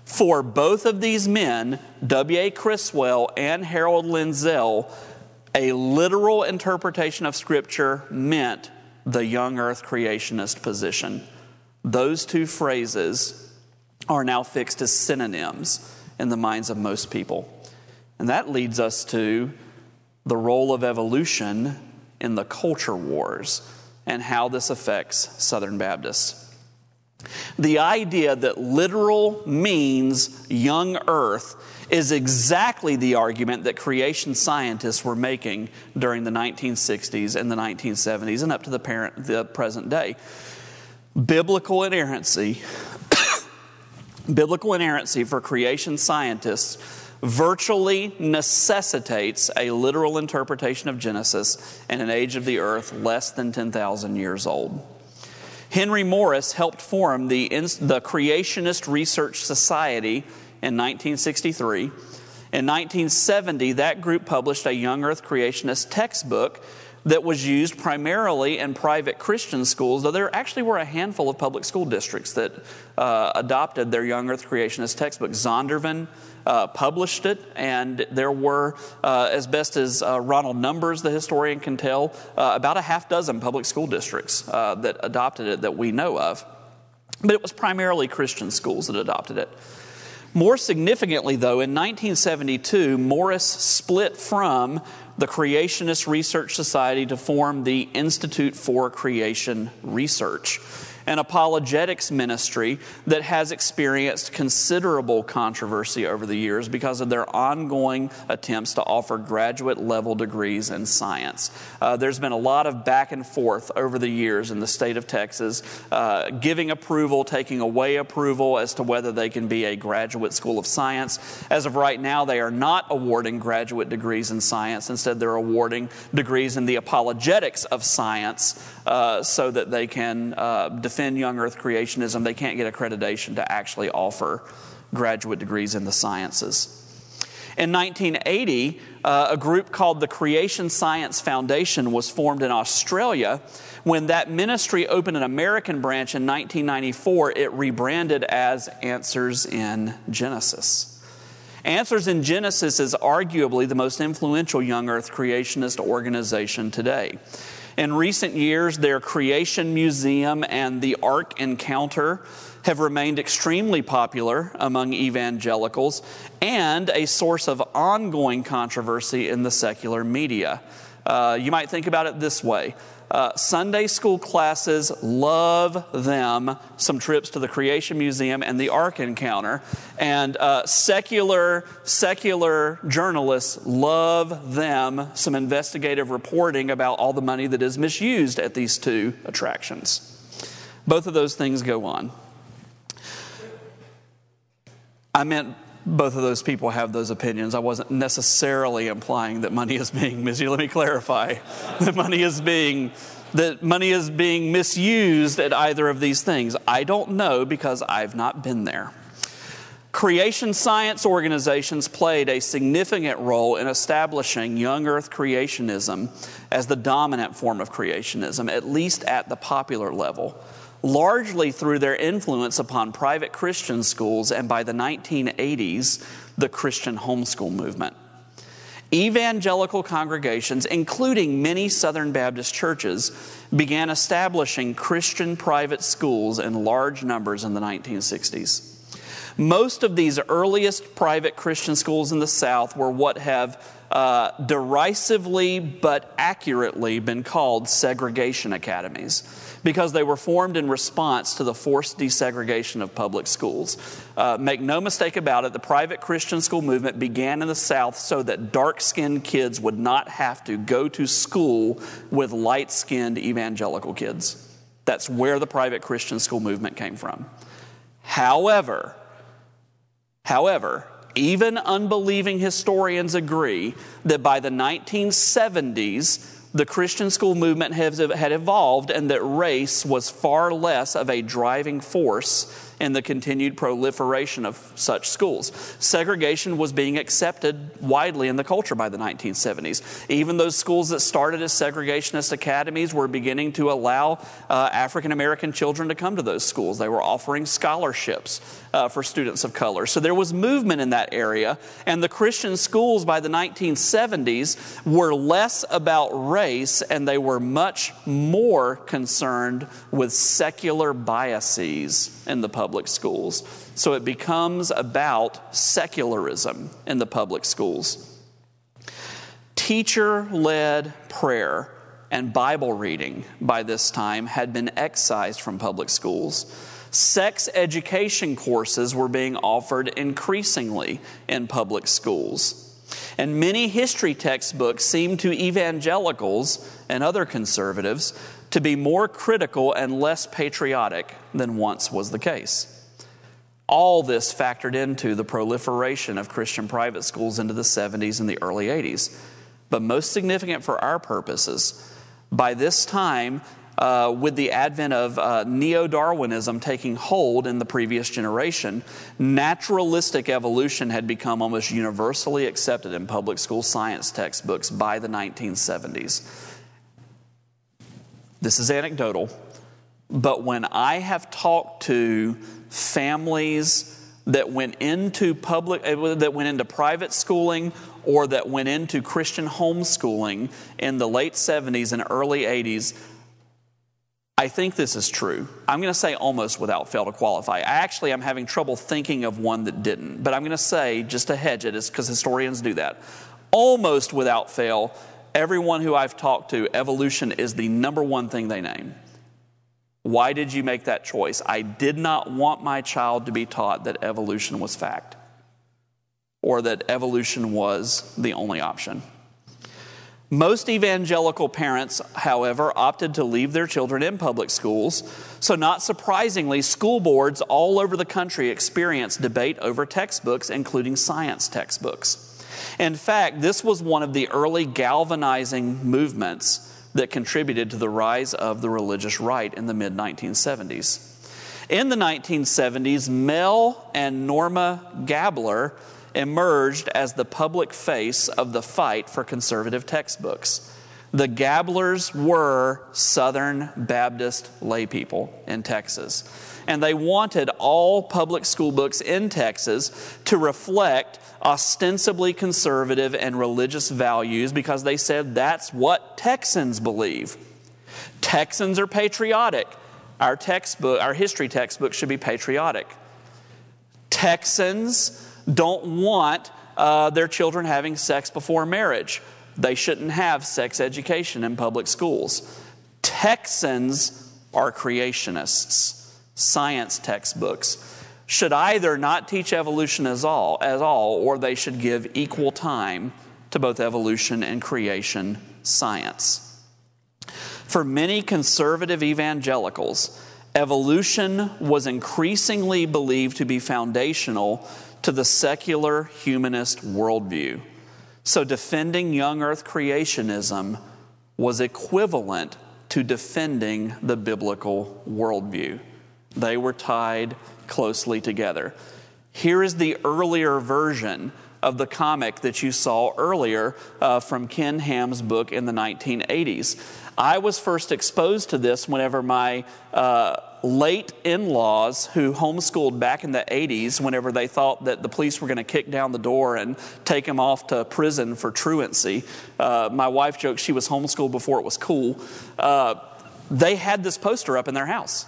For both of these men, W.A. Criswell and Harold Lindsell, a literal interpretation of Scripture meant the young earth creationist position. Those two phrases are now fixed as synonyms in the minds of most people. And that leads us to the role of evolution in the culture wars and how this affects Southern Baptists. The idea that literal means young earth is exactly the argument that creation scientists were making during the 1960s and the 1970s and up to the, parent, the present day. Biblical inerrancy, biblical inerrancy for creation scientists virtually necessitates a literal interpretation of Genesis in an age of the earth less than 10,000 years old. Henry Morris helped form the, the Creationist Research Society in 1963. In 1970, that group published a young earth creationist textbook that was used primarily in private Christian schools, though there actually were a handful of public school districts that uh, adopted their Young Earth Creationist textbook. Zondervan uh, published it, and there were, uh, as best as uh, Ronald Numbers, the historian, can tell, uh, about a half dozen public school districts uh, that adopted it that we know of. But it was primarily Christian schools that adopted it. More significantly, though, in 1972, Morris split from the Creationist Research Society to form the Institute for Creation Research an apologetics ministry that has experienced considerable controversy over the years because of their ongoing attempts to offer graduate level degrees in science. Uh, there's been a lot of back and forth over the years in the state of Texas, uh, giving approval, taking away approval as to whether they can be a graduate school of science. As of right now, they are not awarding graduate degrees in science. Instead, they're awarding degrees in the apologetics of science uh, so that they can uh, defend young earth creationism. They can't get accreditation to actually offer graduate degrees in the sciences. In 1980, uh, a group called the Creation Science Foundation was formed in Australia. When that ministry opened an American branch in 1994, it rebranded as Answers in Genesis. Answers in Genesis is arguably the most influential young earth creationist organization today. In recent years, their Creation Museum and the Ark Encounter have remained extremely popular among evangelicals and a source of ongoing controversy in the secular media. Uh, you might think about it this way uh, Sunday school classes love them some trips to the Creation Museum and the Ark Encounter, and uh, secular secular journalists love them some investigative reporting about all the money that is misused at these two attractions. Both of those things go on. I meant both of those people have those opinions. I wasn't necessarily implying that money is being misused. Let me clarify. that money is being that money is being misused at either of these things. I don't know because I've not been there. Creation science organizations played a significant role in establishing young earth creationism as the dominant form of creationism, at least at the popular level. Largely through their influence upon private Christian schools and by the 1980s, the Christian homeschool movement. Evangelical congregations, including many Southern Baptist churches, began establishing Christian private schools in large numbers in the 1960s. Most of these earliest private Christian schools in the South were what have uh, derisively but accurately been called segregation academies because they were formed in response to the forced desegregation of public schools. Uh, make no mistake about it, the private Christian school movement began in the South so that dark skinned kids would not have to go to school with light skinned evangelical kids. That's where the private Christian school movement came from. However, however, even unbelieving historians agree that by the 1970s, the Christian school movement had evolved and that race was far less of a driving force in the continued proliferation of such schools. Segregation was being accepted widely in the culture by the 1970s. Even those schools that started as segregationist academies were beginning to allow uh, African American children to come to those schools. They were offering scholarships uh, for students of color. So there was movement in that area, and the Christian schools by the 1970s were less about race and they were much more concerned with secular biases in the public schools. So it becomes about secularism in the public schools. Teacher led prayer and Bible reading by this time had been excised from public schools. Sex education courses were being offered increasingly in public schools. And many history textbooks seem to evangelicals and other conservatives to be more critical and less patriotic than once was the case. All this factored into the proliferation of Christian private schools into the 70s and the early 80s. But most significant for our purposes, by this time, uh, with the advent of uh, neo Darwinism taking hold in the previous generation, naturalistic evolution had become almost universally accepted in public school science textbooks by the 1970s. This is anecdotal, but when I have talked to families that went into public uh, that went into private schooling or that went into Christian homeschooling in the late 70s and early 80s, I think this is true. I'm going to say almost without fail to qualify. I actually am having trouble thinking of one that didn't, but I'm going to say just to hedge it, is because historians do that. Almost without fail, everyone who I've talked to, evolution is the number one thing they name. Why did you make that choice? I did not want my child to be taught that evolution was fact or that evolution was the only option. Most evangelical parents, however, opted to leave their children in public schools. So, not surprisingly, school boards all over the country experienced debate over textbooks, including science textbooks. In fact, this was one of the early galvanizing movements that contributed to the rise of the religious right in the mid 1970s. In the 1970s, Mel and Norma Gabler emerged as the public face of the fight for conservative textbooks. The Gablers were Southern Baptist laypeople in Texas. And they wanted all public school books in Texas to reflect ostensibly conservative and religious values because they said that's what Texans believe. Texans are patriotic. Our textbook, our history textbook should be patriotic. Texans don't want uh, their children having sex before marriage. They shouldn't have sex education in public schools. Texans are creationists. Science textbooks should either not teach evolution as all, as all, or they should give equal time to both evolution and creation science. For many conservative evangelicals, evolution was increasingly believed to be foundational to the secular humanist worldview. So, defending young earth creationism was equivalent to defending the biblical worldview. They were tied closely together. Here is the earlier version of the comic that you saw earlier uh, from Ken Ham's book in the 1980s. I was first exposed to this whenever my uh, late in laws, who homeschooled back in the 80s, whenever they thought that the police were going to kick down the door and take them off to prison for truancy. Uh, my wife joked she was homeschooled before it was cool. Uh, they had this poster up in their house.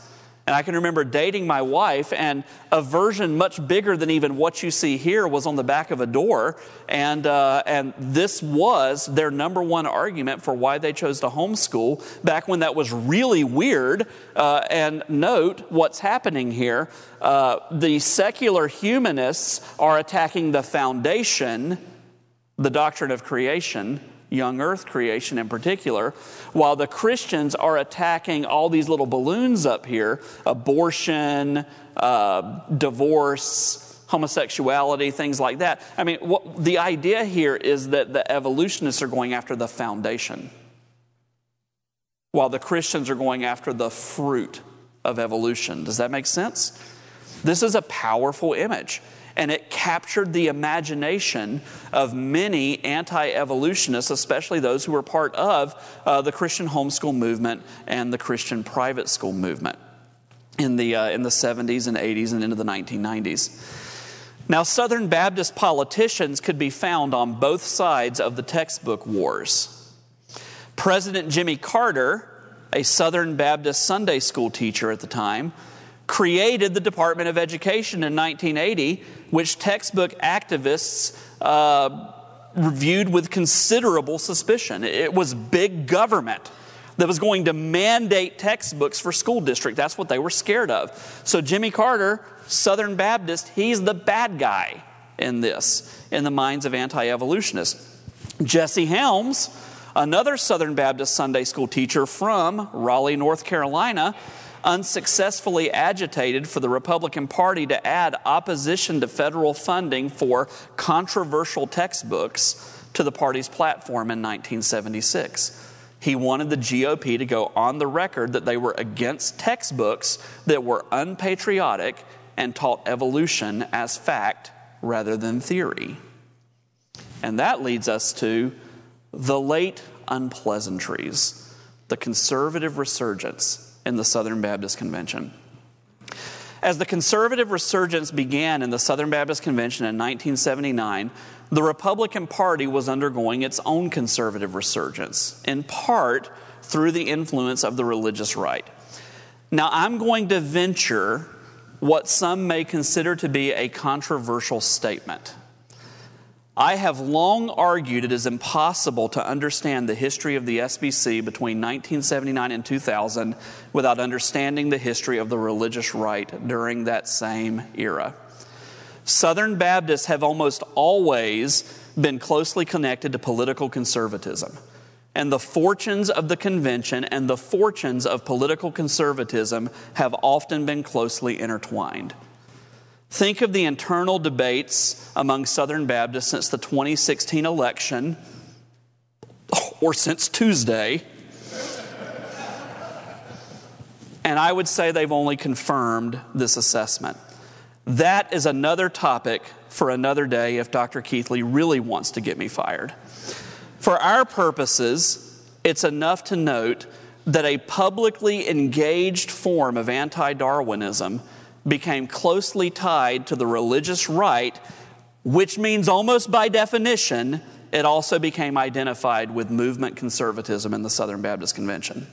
And I can remember dating my wife, and a version much bigger than even what you see here was on the back of a door. And, uh, and this was their number one argument for why they chose to homeschool back when that was really weird. Uh, and note what's happening here uh, the secular humanists are attacking the foundation, the doctrine of creation young earth creation in particular, while the Christians are attacking all these little balloons up here abortion, uh, divorce, homosexuality, things like that. I mean, what, the idea here is that the evolutionists are going after the foundation, while the Christians are going after the fruit of evolution. Does that make sense? This is a powerful image and it captured the imagination of many anti evolutionists, especially those who were part of uh, the Christian homeschool movement and the Christian private school movement in the, uh, in the 70s and 80s and into the 1990s. Now, Southern Baptist politicians could be found on both sides of the textbook wars. President Jimmy Carter, a Southern Baptist Sunday school teacher at the time, created the Department of Education in 1980, which textbook activists uh, reviewed with considerable suspicion. It was big government that was going to mandate textbooks for school district. That's what they were scared of. So Jimmy Carter, Southern Baptist, he's the bad guy in this, in the minds of anti evolutionists. Jesse Helms, another Southern Baptist Sunday school teacher from Raleigh, North Carolina, unsuccessfully agitated for the Republican Party to add opposition to federal funding for controversial textbooks to the party's platform in 1976. He wanted the GOP to go on the record that they were against textbooks that were unpatriotic and taught evolution as fact rather than theory. And that leads us to the late unpleasantries, the conservative resurgence in the Southern Baptist Convention. As the conservative resurgence began in the Southern Baptist Convention in 1979, the Republican Party was undergoing its own conservative resurgence, in part through the influence of the religious right. Now, I'm going to venture what some may consider to be a controversial statement. I have long argued it is impossible to understand the history of the SBC between 1979 and 2000 without understanding the history of the religious right during that same era. Southern Baptists have almost always been closely connected to political conservatism. And the fortunes of the convention and the fortunes of political conservatism have often been closely intertwined. Think of the internal debates among Southern Baptists since the 2016 election, or since Tuesday. and I would say they've only confirmed this assessment. That is another topic for another day if Dr. Keathley really wants to get me fired. For our purposes, it's enough to note that a publicly engaged form of anti Darwinism became closely tied to the religious right, which means almost by definition, it also became identified with movement conservatism in the Southern Baptist Convention.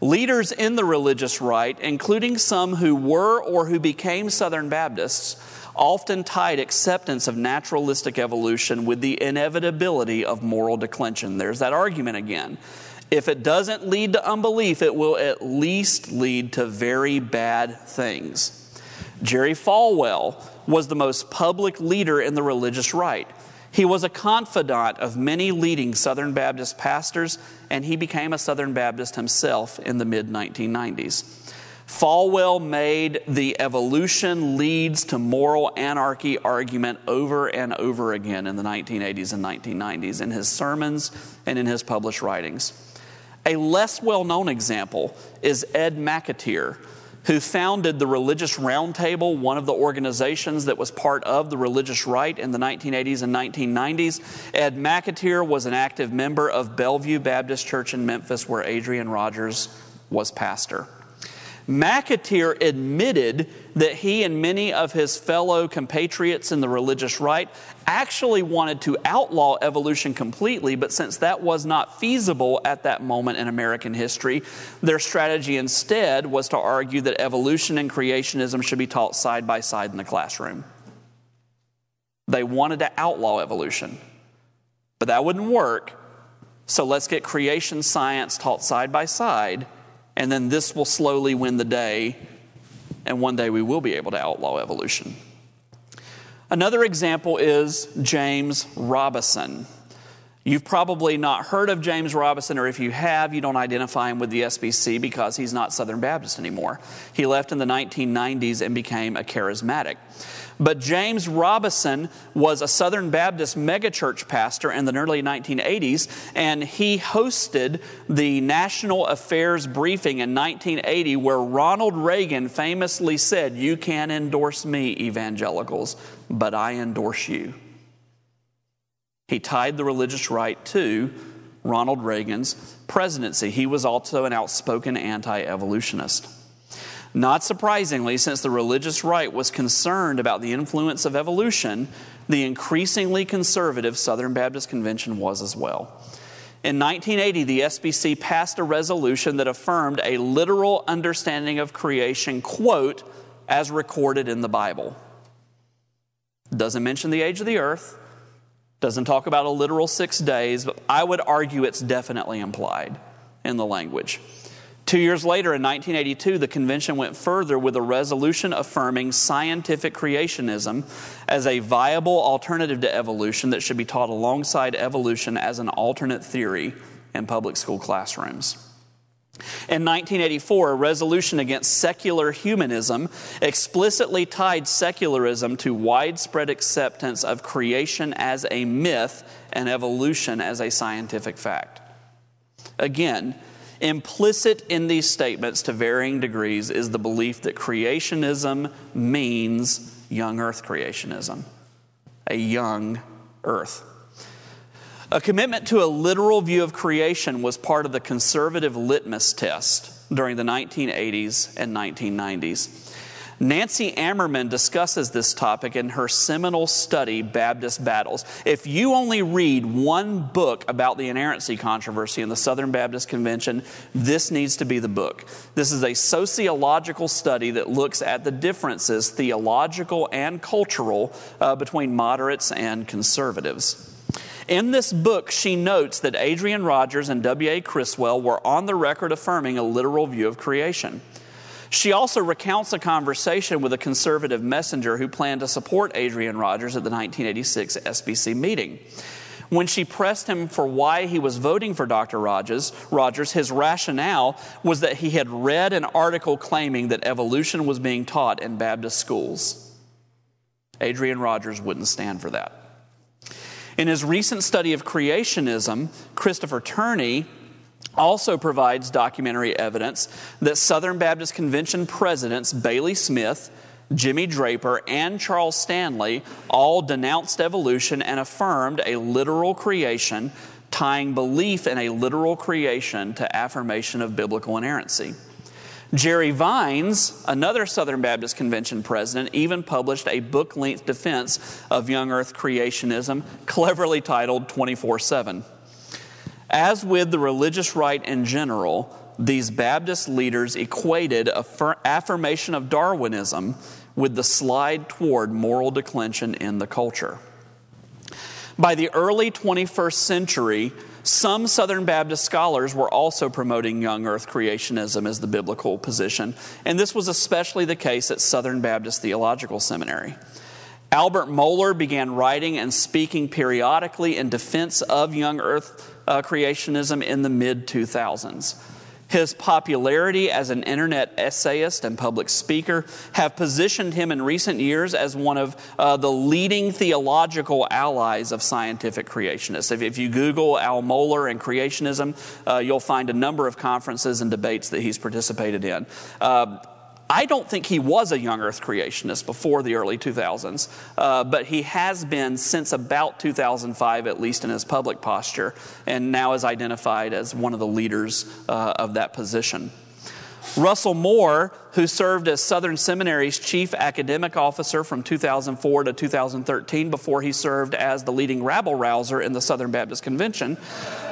Leaders in the religious right, including some who were or who became Southern Baptists, often tied acceptance of naturalistic evolution with the inevitability of moral declension. There's that argument again. If it doesn't lead to unbelief, it will at least lead to very bad things. Jerry Falwell was the most public leader in the religious right. He was a confidant of many leading Southern Baptist pastors, and he became a Southern Baptist himself in the mid 1990s. Falwell made the evolution leads to moral anarchy argument over and over again in the 1980s and 1990s in his sermons and in his published writings. A less well known example is Ed McAteer, who founded the Religious Roundtable, one of the organizations that was part of the religious right in the 1980s and 1990s. Ed McAteer was an active member of Bellevue Baptist Church in Memphis, where Adrian Rogers was pastor. McAteer admitted that he and many of his fellow compatriots in the religious right actually wanted to outlaw evolution completely, but since that was not feasible at that moment in American history, their strategy instead was to argue that evolution and creationism should be taught side by side in the classroom. They wanted to outlaw evolution, but that wouldn't work. So let's get creation science taught side by side and then this will slowly win the day, and one day we will be able to outlaw evolution. Another example is James Robison. You've probably not heard of James Robison, or if you have, you don't identify him with the SBC because he's not Southern Baptist anymore. He left in the 1990s and became a charismatic. But James Robison was a Southern Baptist megachurch pastor in the early 1980s, and he hosted the National Affairs briefing in 1980, where Ronald Reagan famously said, You can endorse me, evangelicals, but I endorse you. He tied the religious right to Ronald Reagan's presidency. He was also an outspoken anti evolutionist. Not surprisingly, since the religious right was concerned about the influence of evolution, the increasingly conservative Southern Baptist Convention was as well. In 1980, the SBC passed a resolution that affirmed a literal understanding of creation, quote, as recorded in the Bible. Doesn't mention the age of the earth, doesn't talk about a literal six days, but I would argue it's definitely implied in the language. Two years later, in 1982, the convention went further with a resolution affirming scientific creationism as a viable alternative to evolution that should be taught alongside evolution as an alternate theory in public school classrooms. In 1984, a resolution against secular humanism explicitly tied secularism to widespread acceptance of creation as a myth and evolution as a scientific fact. Again, Implicit in these statements to varying degrees is the belief that creationism means young earth creationism, a young earth. A commitment to a literal view of creation was part of the conservative litmus test during the 1980s and 1990s. Nancy Ammerman discusses this topic in her seminal study, Baptist Battles. If you only read one book about the inerrancy controversy in the Southern Baptist Convention, this needs to be the book. This is a sociological study that looks at the differences, theological and cultural, uh, between moderates and conservatives. In this book, she notes that Adrian Rogers and W.A. Criswell were on the record affirming a literal view of creation. She also recounts a conversation with a conservative messenger who planned to support Adrian Rogers at the 1986 SBC meeting. When she pressed him for why he was voting for Dr. Rogers, Rogers, his rationale was that he had read an article claiming that evolution was being taught in Baptist schools. Adrian Rogers wouldn't stand for that. In his recent study of creationism, Christopher Toumey also provides documentary evidence that Southern Baptist Convention presidents Bailey Smith, Jimmy Draper, and Charles Stanley all denounced evolution and affirmed a literal creation, tying belief in a literal creation to affirmation of biblical inerrancy. Jerry Vines, another Southern Baptist Convention president, even published a book length defense of young earth creationism, cleverly titled 24 7. As with the religious right in general, these Baptist leaders equated affirmation of Darwinism with the slide toward moral declension in the culture. By the early 21st century, some Southern Baptist scholars were also promoting young earth creationism as the biblical position, and this was especially the case at Southern Baptist Theological Seminary. Albert Mohler began writing and speaking periodically in defense of young earth uh, creationism in the mid 2000s. His popularity as an internet essayist and public speaker have positioned him in recent years as one of uh, the leading theological allies of scientific creationists. If, if you Google Al Mohler and creationism, uh, you'll find a number of conferences and debates that he's participated in. Uh, I don't think he was a young earth creationist before the early 2000s, uh, but he has been since about 2005, at least in his public posture, and now is identified as one of the leaders uh, of that position. Russell Moore, who served as Southern Seminary's chief academic officer from 2004 to 2013 before he served as the leading rabble rouser in the Southern Baptist Convention,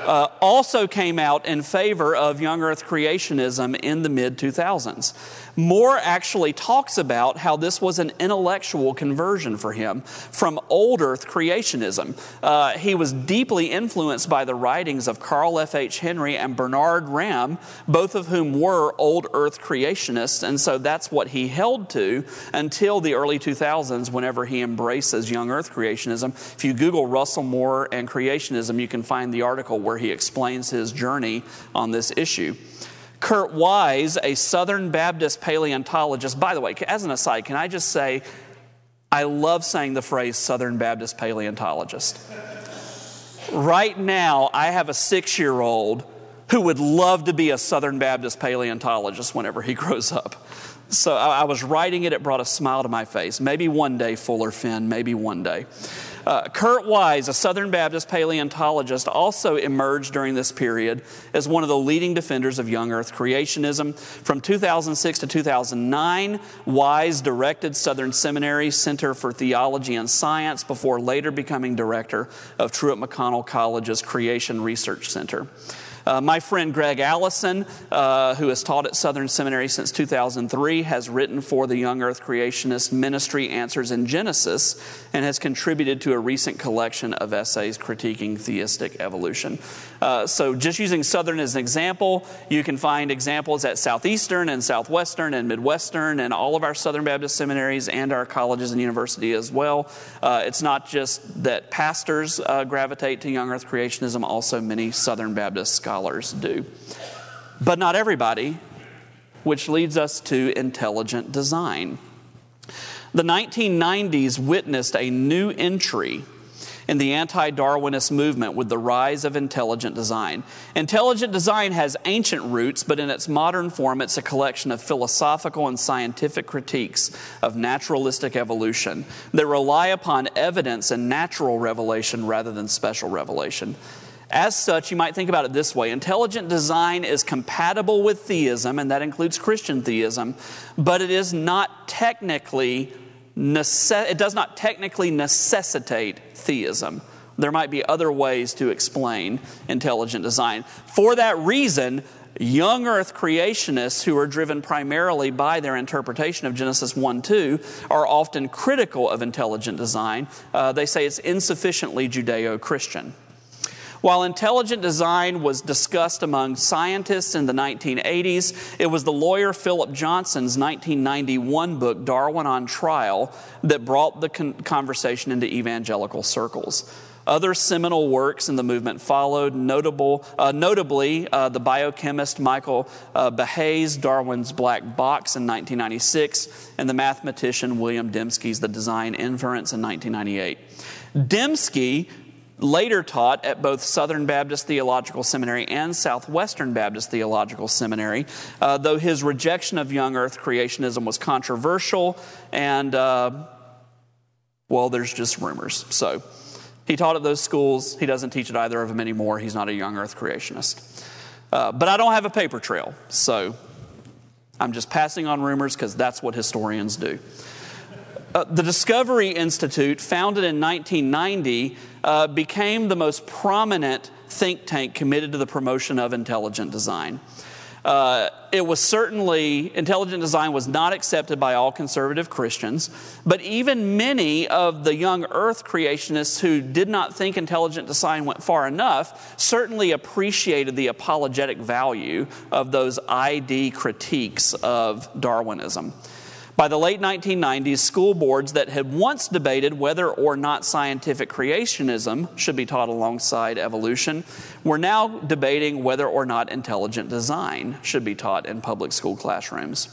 uh, also came out in favor of young earth creationism in the mid 2000s. Moore actually talks about how this was an intellectual conversion for him from old earth creationism. Uh, he was deeply influenced by the writings of Carl F.H. Henry and Bernard Ramm, both of whom were old earth creationists, and so that's what he held to until the early 2000s whenever he embraces young earth creationism. If you Google Russell Moore and creationism, you can find the article where he explains his journey on this issue. Kurt Wise, a Southern Baptist paleontologist. By the way, as an aside, can I just say, I love saying the phrase Southern Baptist paleontologist. Right now, I have a six year old who would love to be a Southern Baptist paleontologist whenever he grows up. So I was writing it, it brought a smile to my face. Maybe one day, Fuller Finn, maybe one day. Uh, Kurt Wise, a Southern Baptist paleontologist, also emerged during this period as one of the leading defenders of young earth creationism. From 2006 to 2009, Wise directed Southern Seminary's Center for Theology and Science before later becoming director of Truett McConnell College's Creation Research Center. Uh, my friend Greg Allison, uh, who has taught at Southern Seminary since 2003, has written for the Young Earth Creationist Ministry Answers in Genesis and has contributed to a recent collection of essays critiquing theistic evolution. Uh, so, just using Southern as an example, you can find examples at Southeastern and Southwestern and Midwestern and all of our Southern Baptist seminaries and our colleges and universities as well. Uh, it's not just that pastors uh, gravitate to young earth creationism, also many Southern Baptist scholars scholars do. But not everybody, which leads us to intelligent design. The 1990s witnessed a new entry in the anti Darwinist movement with the rise of intelligent design. Intelligent design has ancient roots, but in its modern form, it's a collection of philosophical and scientific critiques of naturalistic evolution that rely upon evidence and natural revelation rather than special revelation. As such, you might think about it this way intelligent design is compatible with theism, and that includes Christian theism, but it is not technically, it does not technically necessitate theism. There might be other ways to explain intelligent design. For that reason, young earth creationists who are driven primarily by their interpretation of Genesis 1 2 are often critical of intelligent design. Uh, they say it's insufficiently Judeo Christian. While intelligent design was discussed among scientists in the 1980s, it was the lawyer Philip Johnson's 1991 book, Darwin on Trial, that brought the con- conversation into evangelical circles. Other seminal works in the movement followed, notable, uh, notably uh, the biochemist Michael uh, Behe's Darwin's Black Box in 1996 and the mathematician William Dembski's The Design Inference in 1998. Dembski later taught at both Southern Baptist Theological Seminary and Southwestern Baptist Theological Seminary, uh, though his rejection of young earth creationism was controversial and, uh, well, there's just rumors. So he taught at those schools. He doesn't teach at either of them anymore. He's not a young earth creationist. Uh, but I don't have a paper trail, so I'm just passing on rumors because that's what historians do. Uh, the Discovery Institute, founded in 1990, uh, became the most prominent think tank committed to the promotion of intelligent design. Uh, it was certainly, intelligent design was not accepted by all conservative Christians, but even many of the young earth creationists who did not think intelligent design went far enough certainly appreciated the apologetic value of those ID critiques of Darwinism. By the late 1990s, school boards that had once debated whether or not scientific creationism should be taught alongside evolution were now debating whether or not intelligent design should be taught in public school classrooms.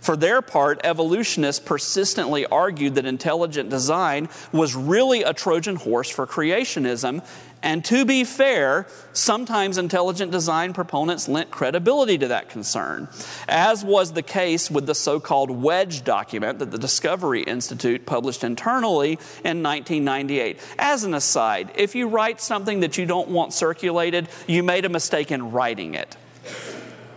For their part, evolutionists persistently argued that intelligent design was really a Trojan horse for creationism And to be fair, sometimes intelligent design proponents lent credibility to that concern, as was the case with the so called wedge document that the Discovery Institute published internally in 1998. As an aside, if you write something that you don't want circulated, you made a mistake in writing it.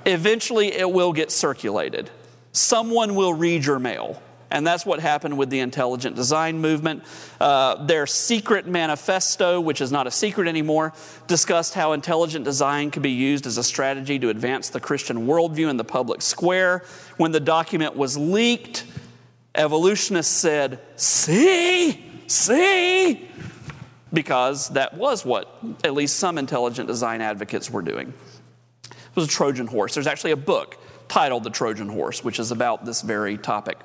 Eventually, it will get circulated. Someone will read your mail. And that's what happened with the intelligent design movement. Uh, their secret manifesto, which is not a secret anymore, discussed how intelligent design could be used as a strategy to advance the Christian worldview in the public square. When the document was leaked, evolutionists said, See, see, because that was what at least some intelligent design advocates were doing. It was a Trojan horse. There's actually a book titled The Trojan Horse, which is about this very topic.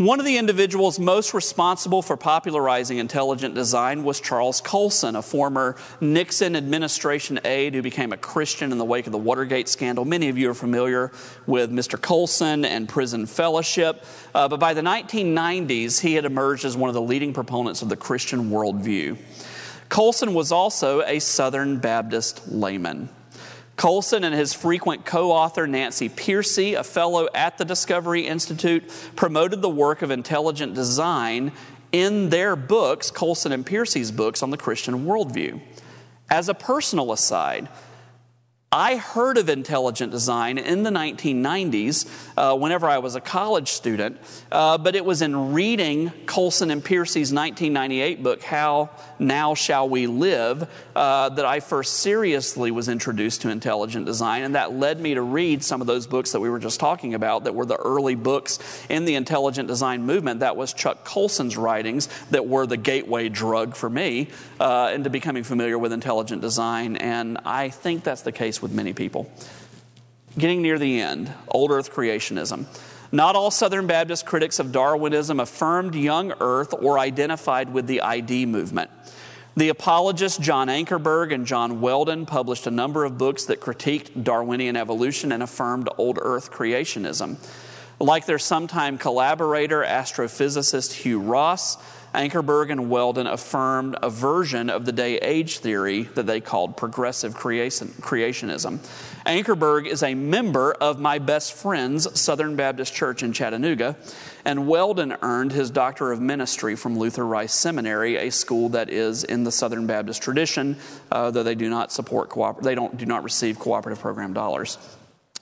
One of the individuals most responsible for popularizing intelligent design was Charles Colson, a former Nixon administration aide who became a Christian in the wake of the Watergate scandal. Many of you are familiar with Mr. Colson and prison fellowship. Uh, but by the 1990s, he had emerged as one of the leading proponents of the Christian worldview. Colson was also a Southern Baptist layman. Colson and his frequent co author Nancy Pearcey, a fellow at the Discovery Institute, promoted the work of intelligent design in their books, Colson and Pearcey's books on the Christian worldview. As a personal aside, I heard of intelligent design in the 1990s uh, whenever I was a college student, uh, but it was in reading Colson and Pearcey's 1998 book, How Now Shall We Live, uh, that I first seriously was introduced to intelligent design. And that led me to read some of those books that we were just talking about that were the early books in the intelligent design movement. That was Chuck Colson's writings that were the gateway drug for me uh, into becoming familiar with intelligent design. And I think that's the case with many people. Getting near the end, old earth creationism. Not all Southern Baptist critics of Darwinism affirmed young earth or identified with the ID movement. The apologists John Ankerberg and John Weldon published a number of books that critiqued Darwinian evolution and affirmed old earth creationism. Like their sometime collaborator, astrophysicist Hugh Ross, Ankerberg and Weldon affirmed a version of the day age theory that they called progressive creationism. Ankerberg is a member of my best friend's Southern Baptist Church in Chattanooga, and Weldon earned his Doctor of Ministry from Luther Rice Seminary, a school that is in the Southern Baptist tradition, uh, though they do not support cooper- they don't do not receive cooperative program dollars.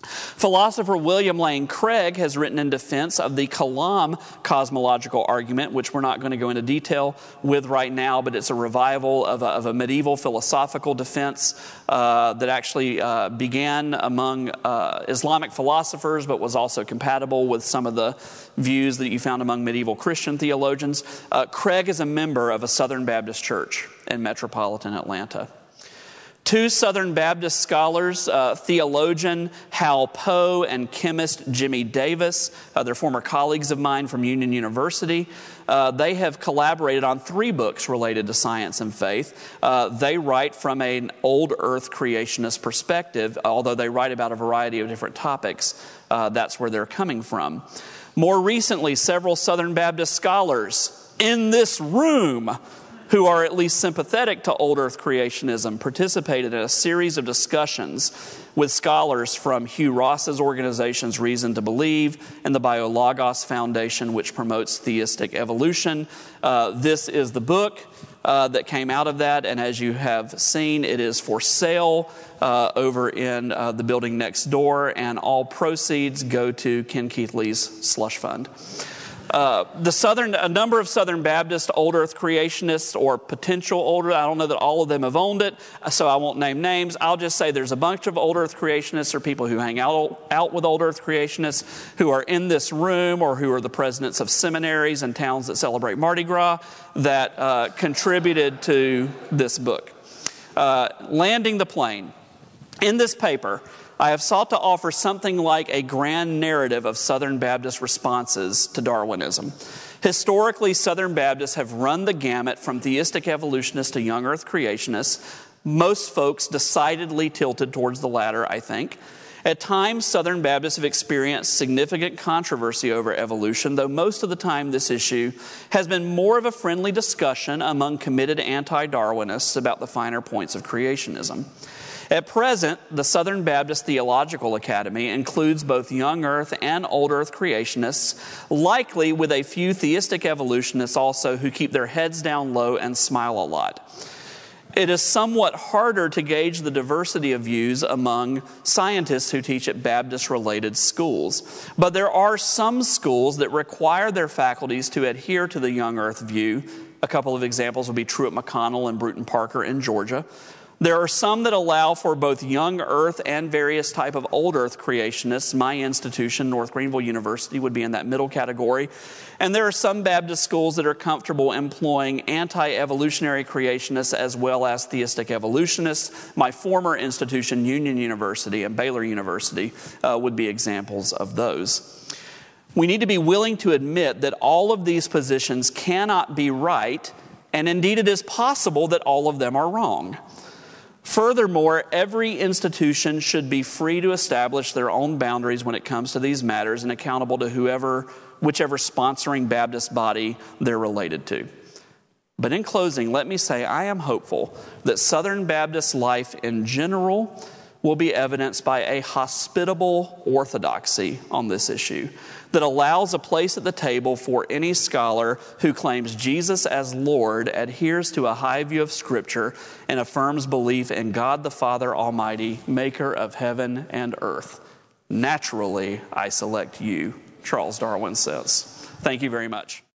Philosopher William Lane Craig has written in defense of the Kalam cosmological argument, which we're not going to go into detail with right now, but it's a revival of a, of a medieval philosophical defense uh, that actually uh, began among uh, Islamic philosophers, but was also compatible with some of the views that you found among medieval Christian theologians. Uh, Craig is a member of a Southern Baptist church in metropolitan Atlanta. Two Southern Baptist scholars, uh, theologian Hal Poe and chemist Jimmy Davis, uh, they're former colleagues of mine from Union University. Uh, they have collaborated on three books related to science and faith. Uh, they write from an old earth creationist perspective, although they write about a variety of different topics. Uh, that's where they're coming from. More recently, several Southern Baptist scholars in this room who are at least sympathetic to old earth creationism participated in a series of discussions with scholars from Hugh Ross's organization's Reason to Believe and the BioLogos Foundation, which promotes theistic evolution. Uh, this is the book. Uh, that came out of that, and as you have seen, it is for sale uh, over in uh, the building next door, and all proceeds go to Ken Keathley's slush fund. Uh, the Southern, a number of Southern Baptist old earth creationists or potential older, I don't know that all of them have owned it, so I won't name names. I'll just say there's a bunch of old earth creationists or people who hang out, out with old earth creationists who are in this room or who are the presidents of seminaries and towns that celebrate Mardi Gras that uh, contributed to this book. Uh, landing the plane. In this paper, I have sought to offer something like a grand narrative of Southern Baptist responses to Darwinism. Historically, Southern Baptists have run the gamut from theistic evolutionists to young earth creationists. Most folks decidedly tilted towards the latter, I think. At times, Southern Baptists have experienced significant controversy over evolution, though most of the time this issue has been more of a friendly discussion among committed anti Darwinists about the finer points of creationism. At present, the Southern Baptist Theological Academy includes both young earth and old earth creationists, likely with a few theistic evolutionists also who keep their heads down low and smile a lot. It is somewhat harder to gauge the diversity of views among scientists who teach at Baptist related schools. But there are some schools that require their faculties to adhere to the young earth view. A couple of examples would be Truett McConnell and Brewton Parker in Georgia. There are some that allow for both young earth and various type of old earth creationists. My institution, North Greenville University, would be in that middle category. And there are some Baptist schools that are comfortable employing anti-evolutionary creationists as well as theistic evolutionists. My former institution, Union University and Baylor University, uh, would be examples of those. We need to be willing to admit that all of these positions cannot be right, and indeed it is possible that all of them are wrong. Furthermore, every institution should be free to establish their own boundaries when it comes to these matters and accountable to whoever, whichever sponsoring Baptist body they're related to. But in closing, let me say I am hopeful that Southern Baptist life in general will be evidenced by a hospitable orthodoxy on this issue that allows a place at the table for any scholar who claims Jesus as Lord, adheres to a high view of Scripture, and affirms belief in God the Father Almighty, maker of heaven and earth. Naturally, I select you, Charles Darwin says. Thank you very much.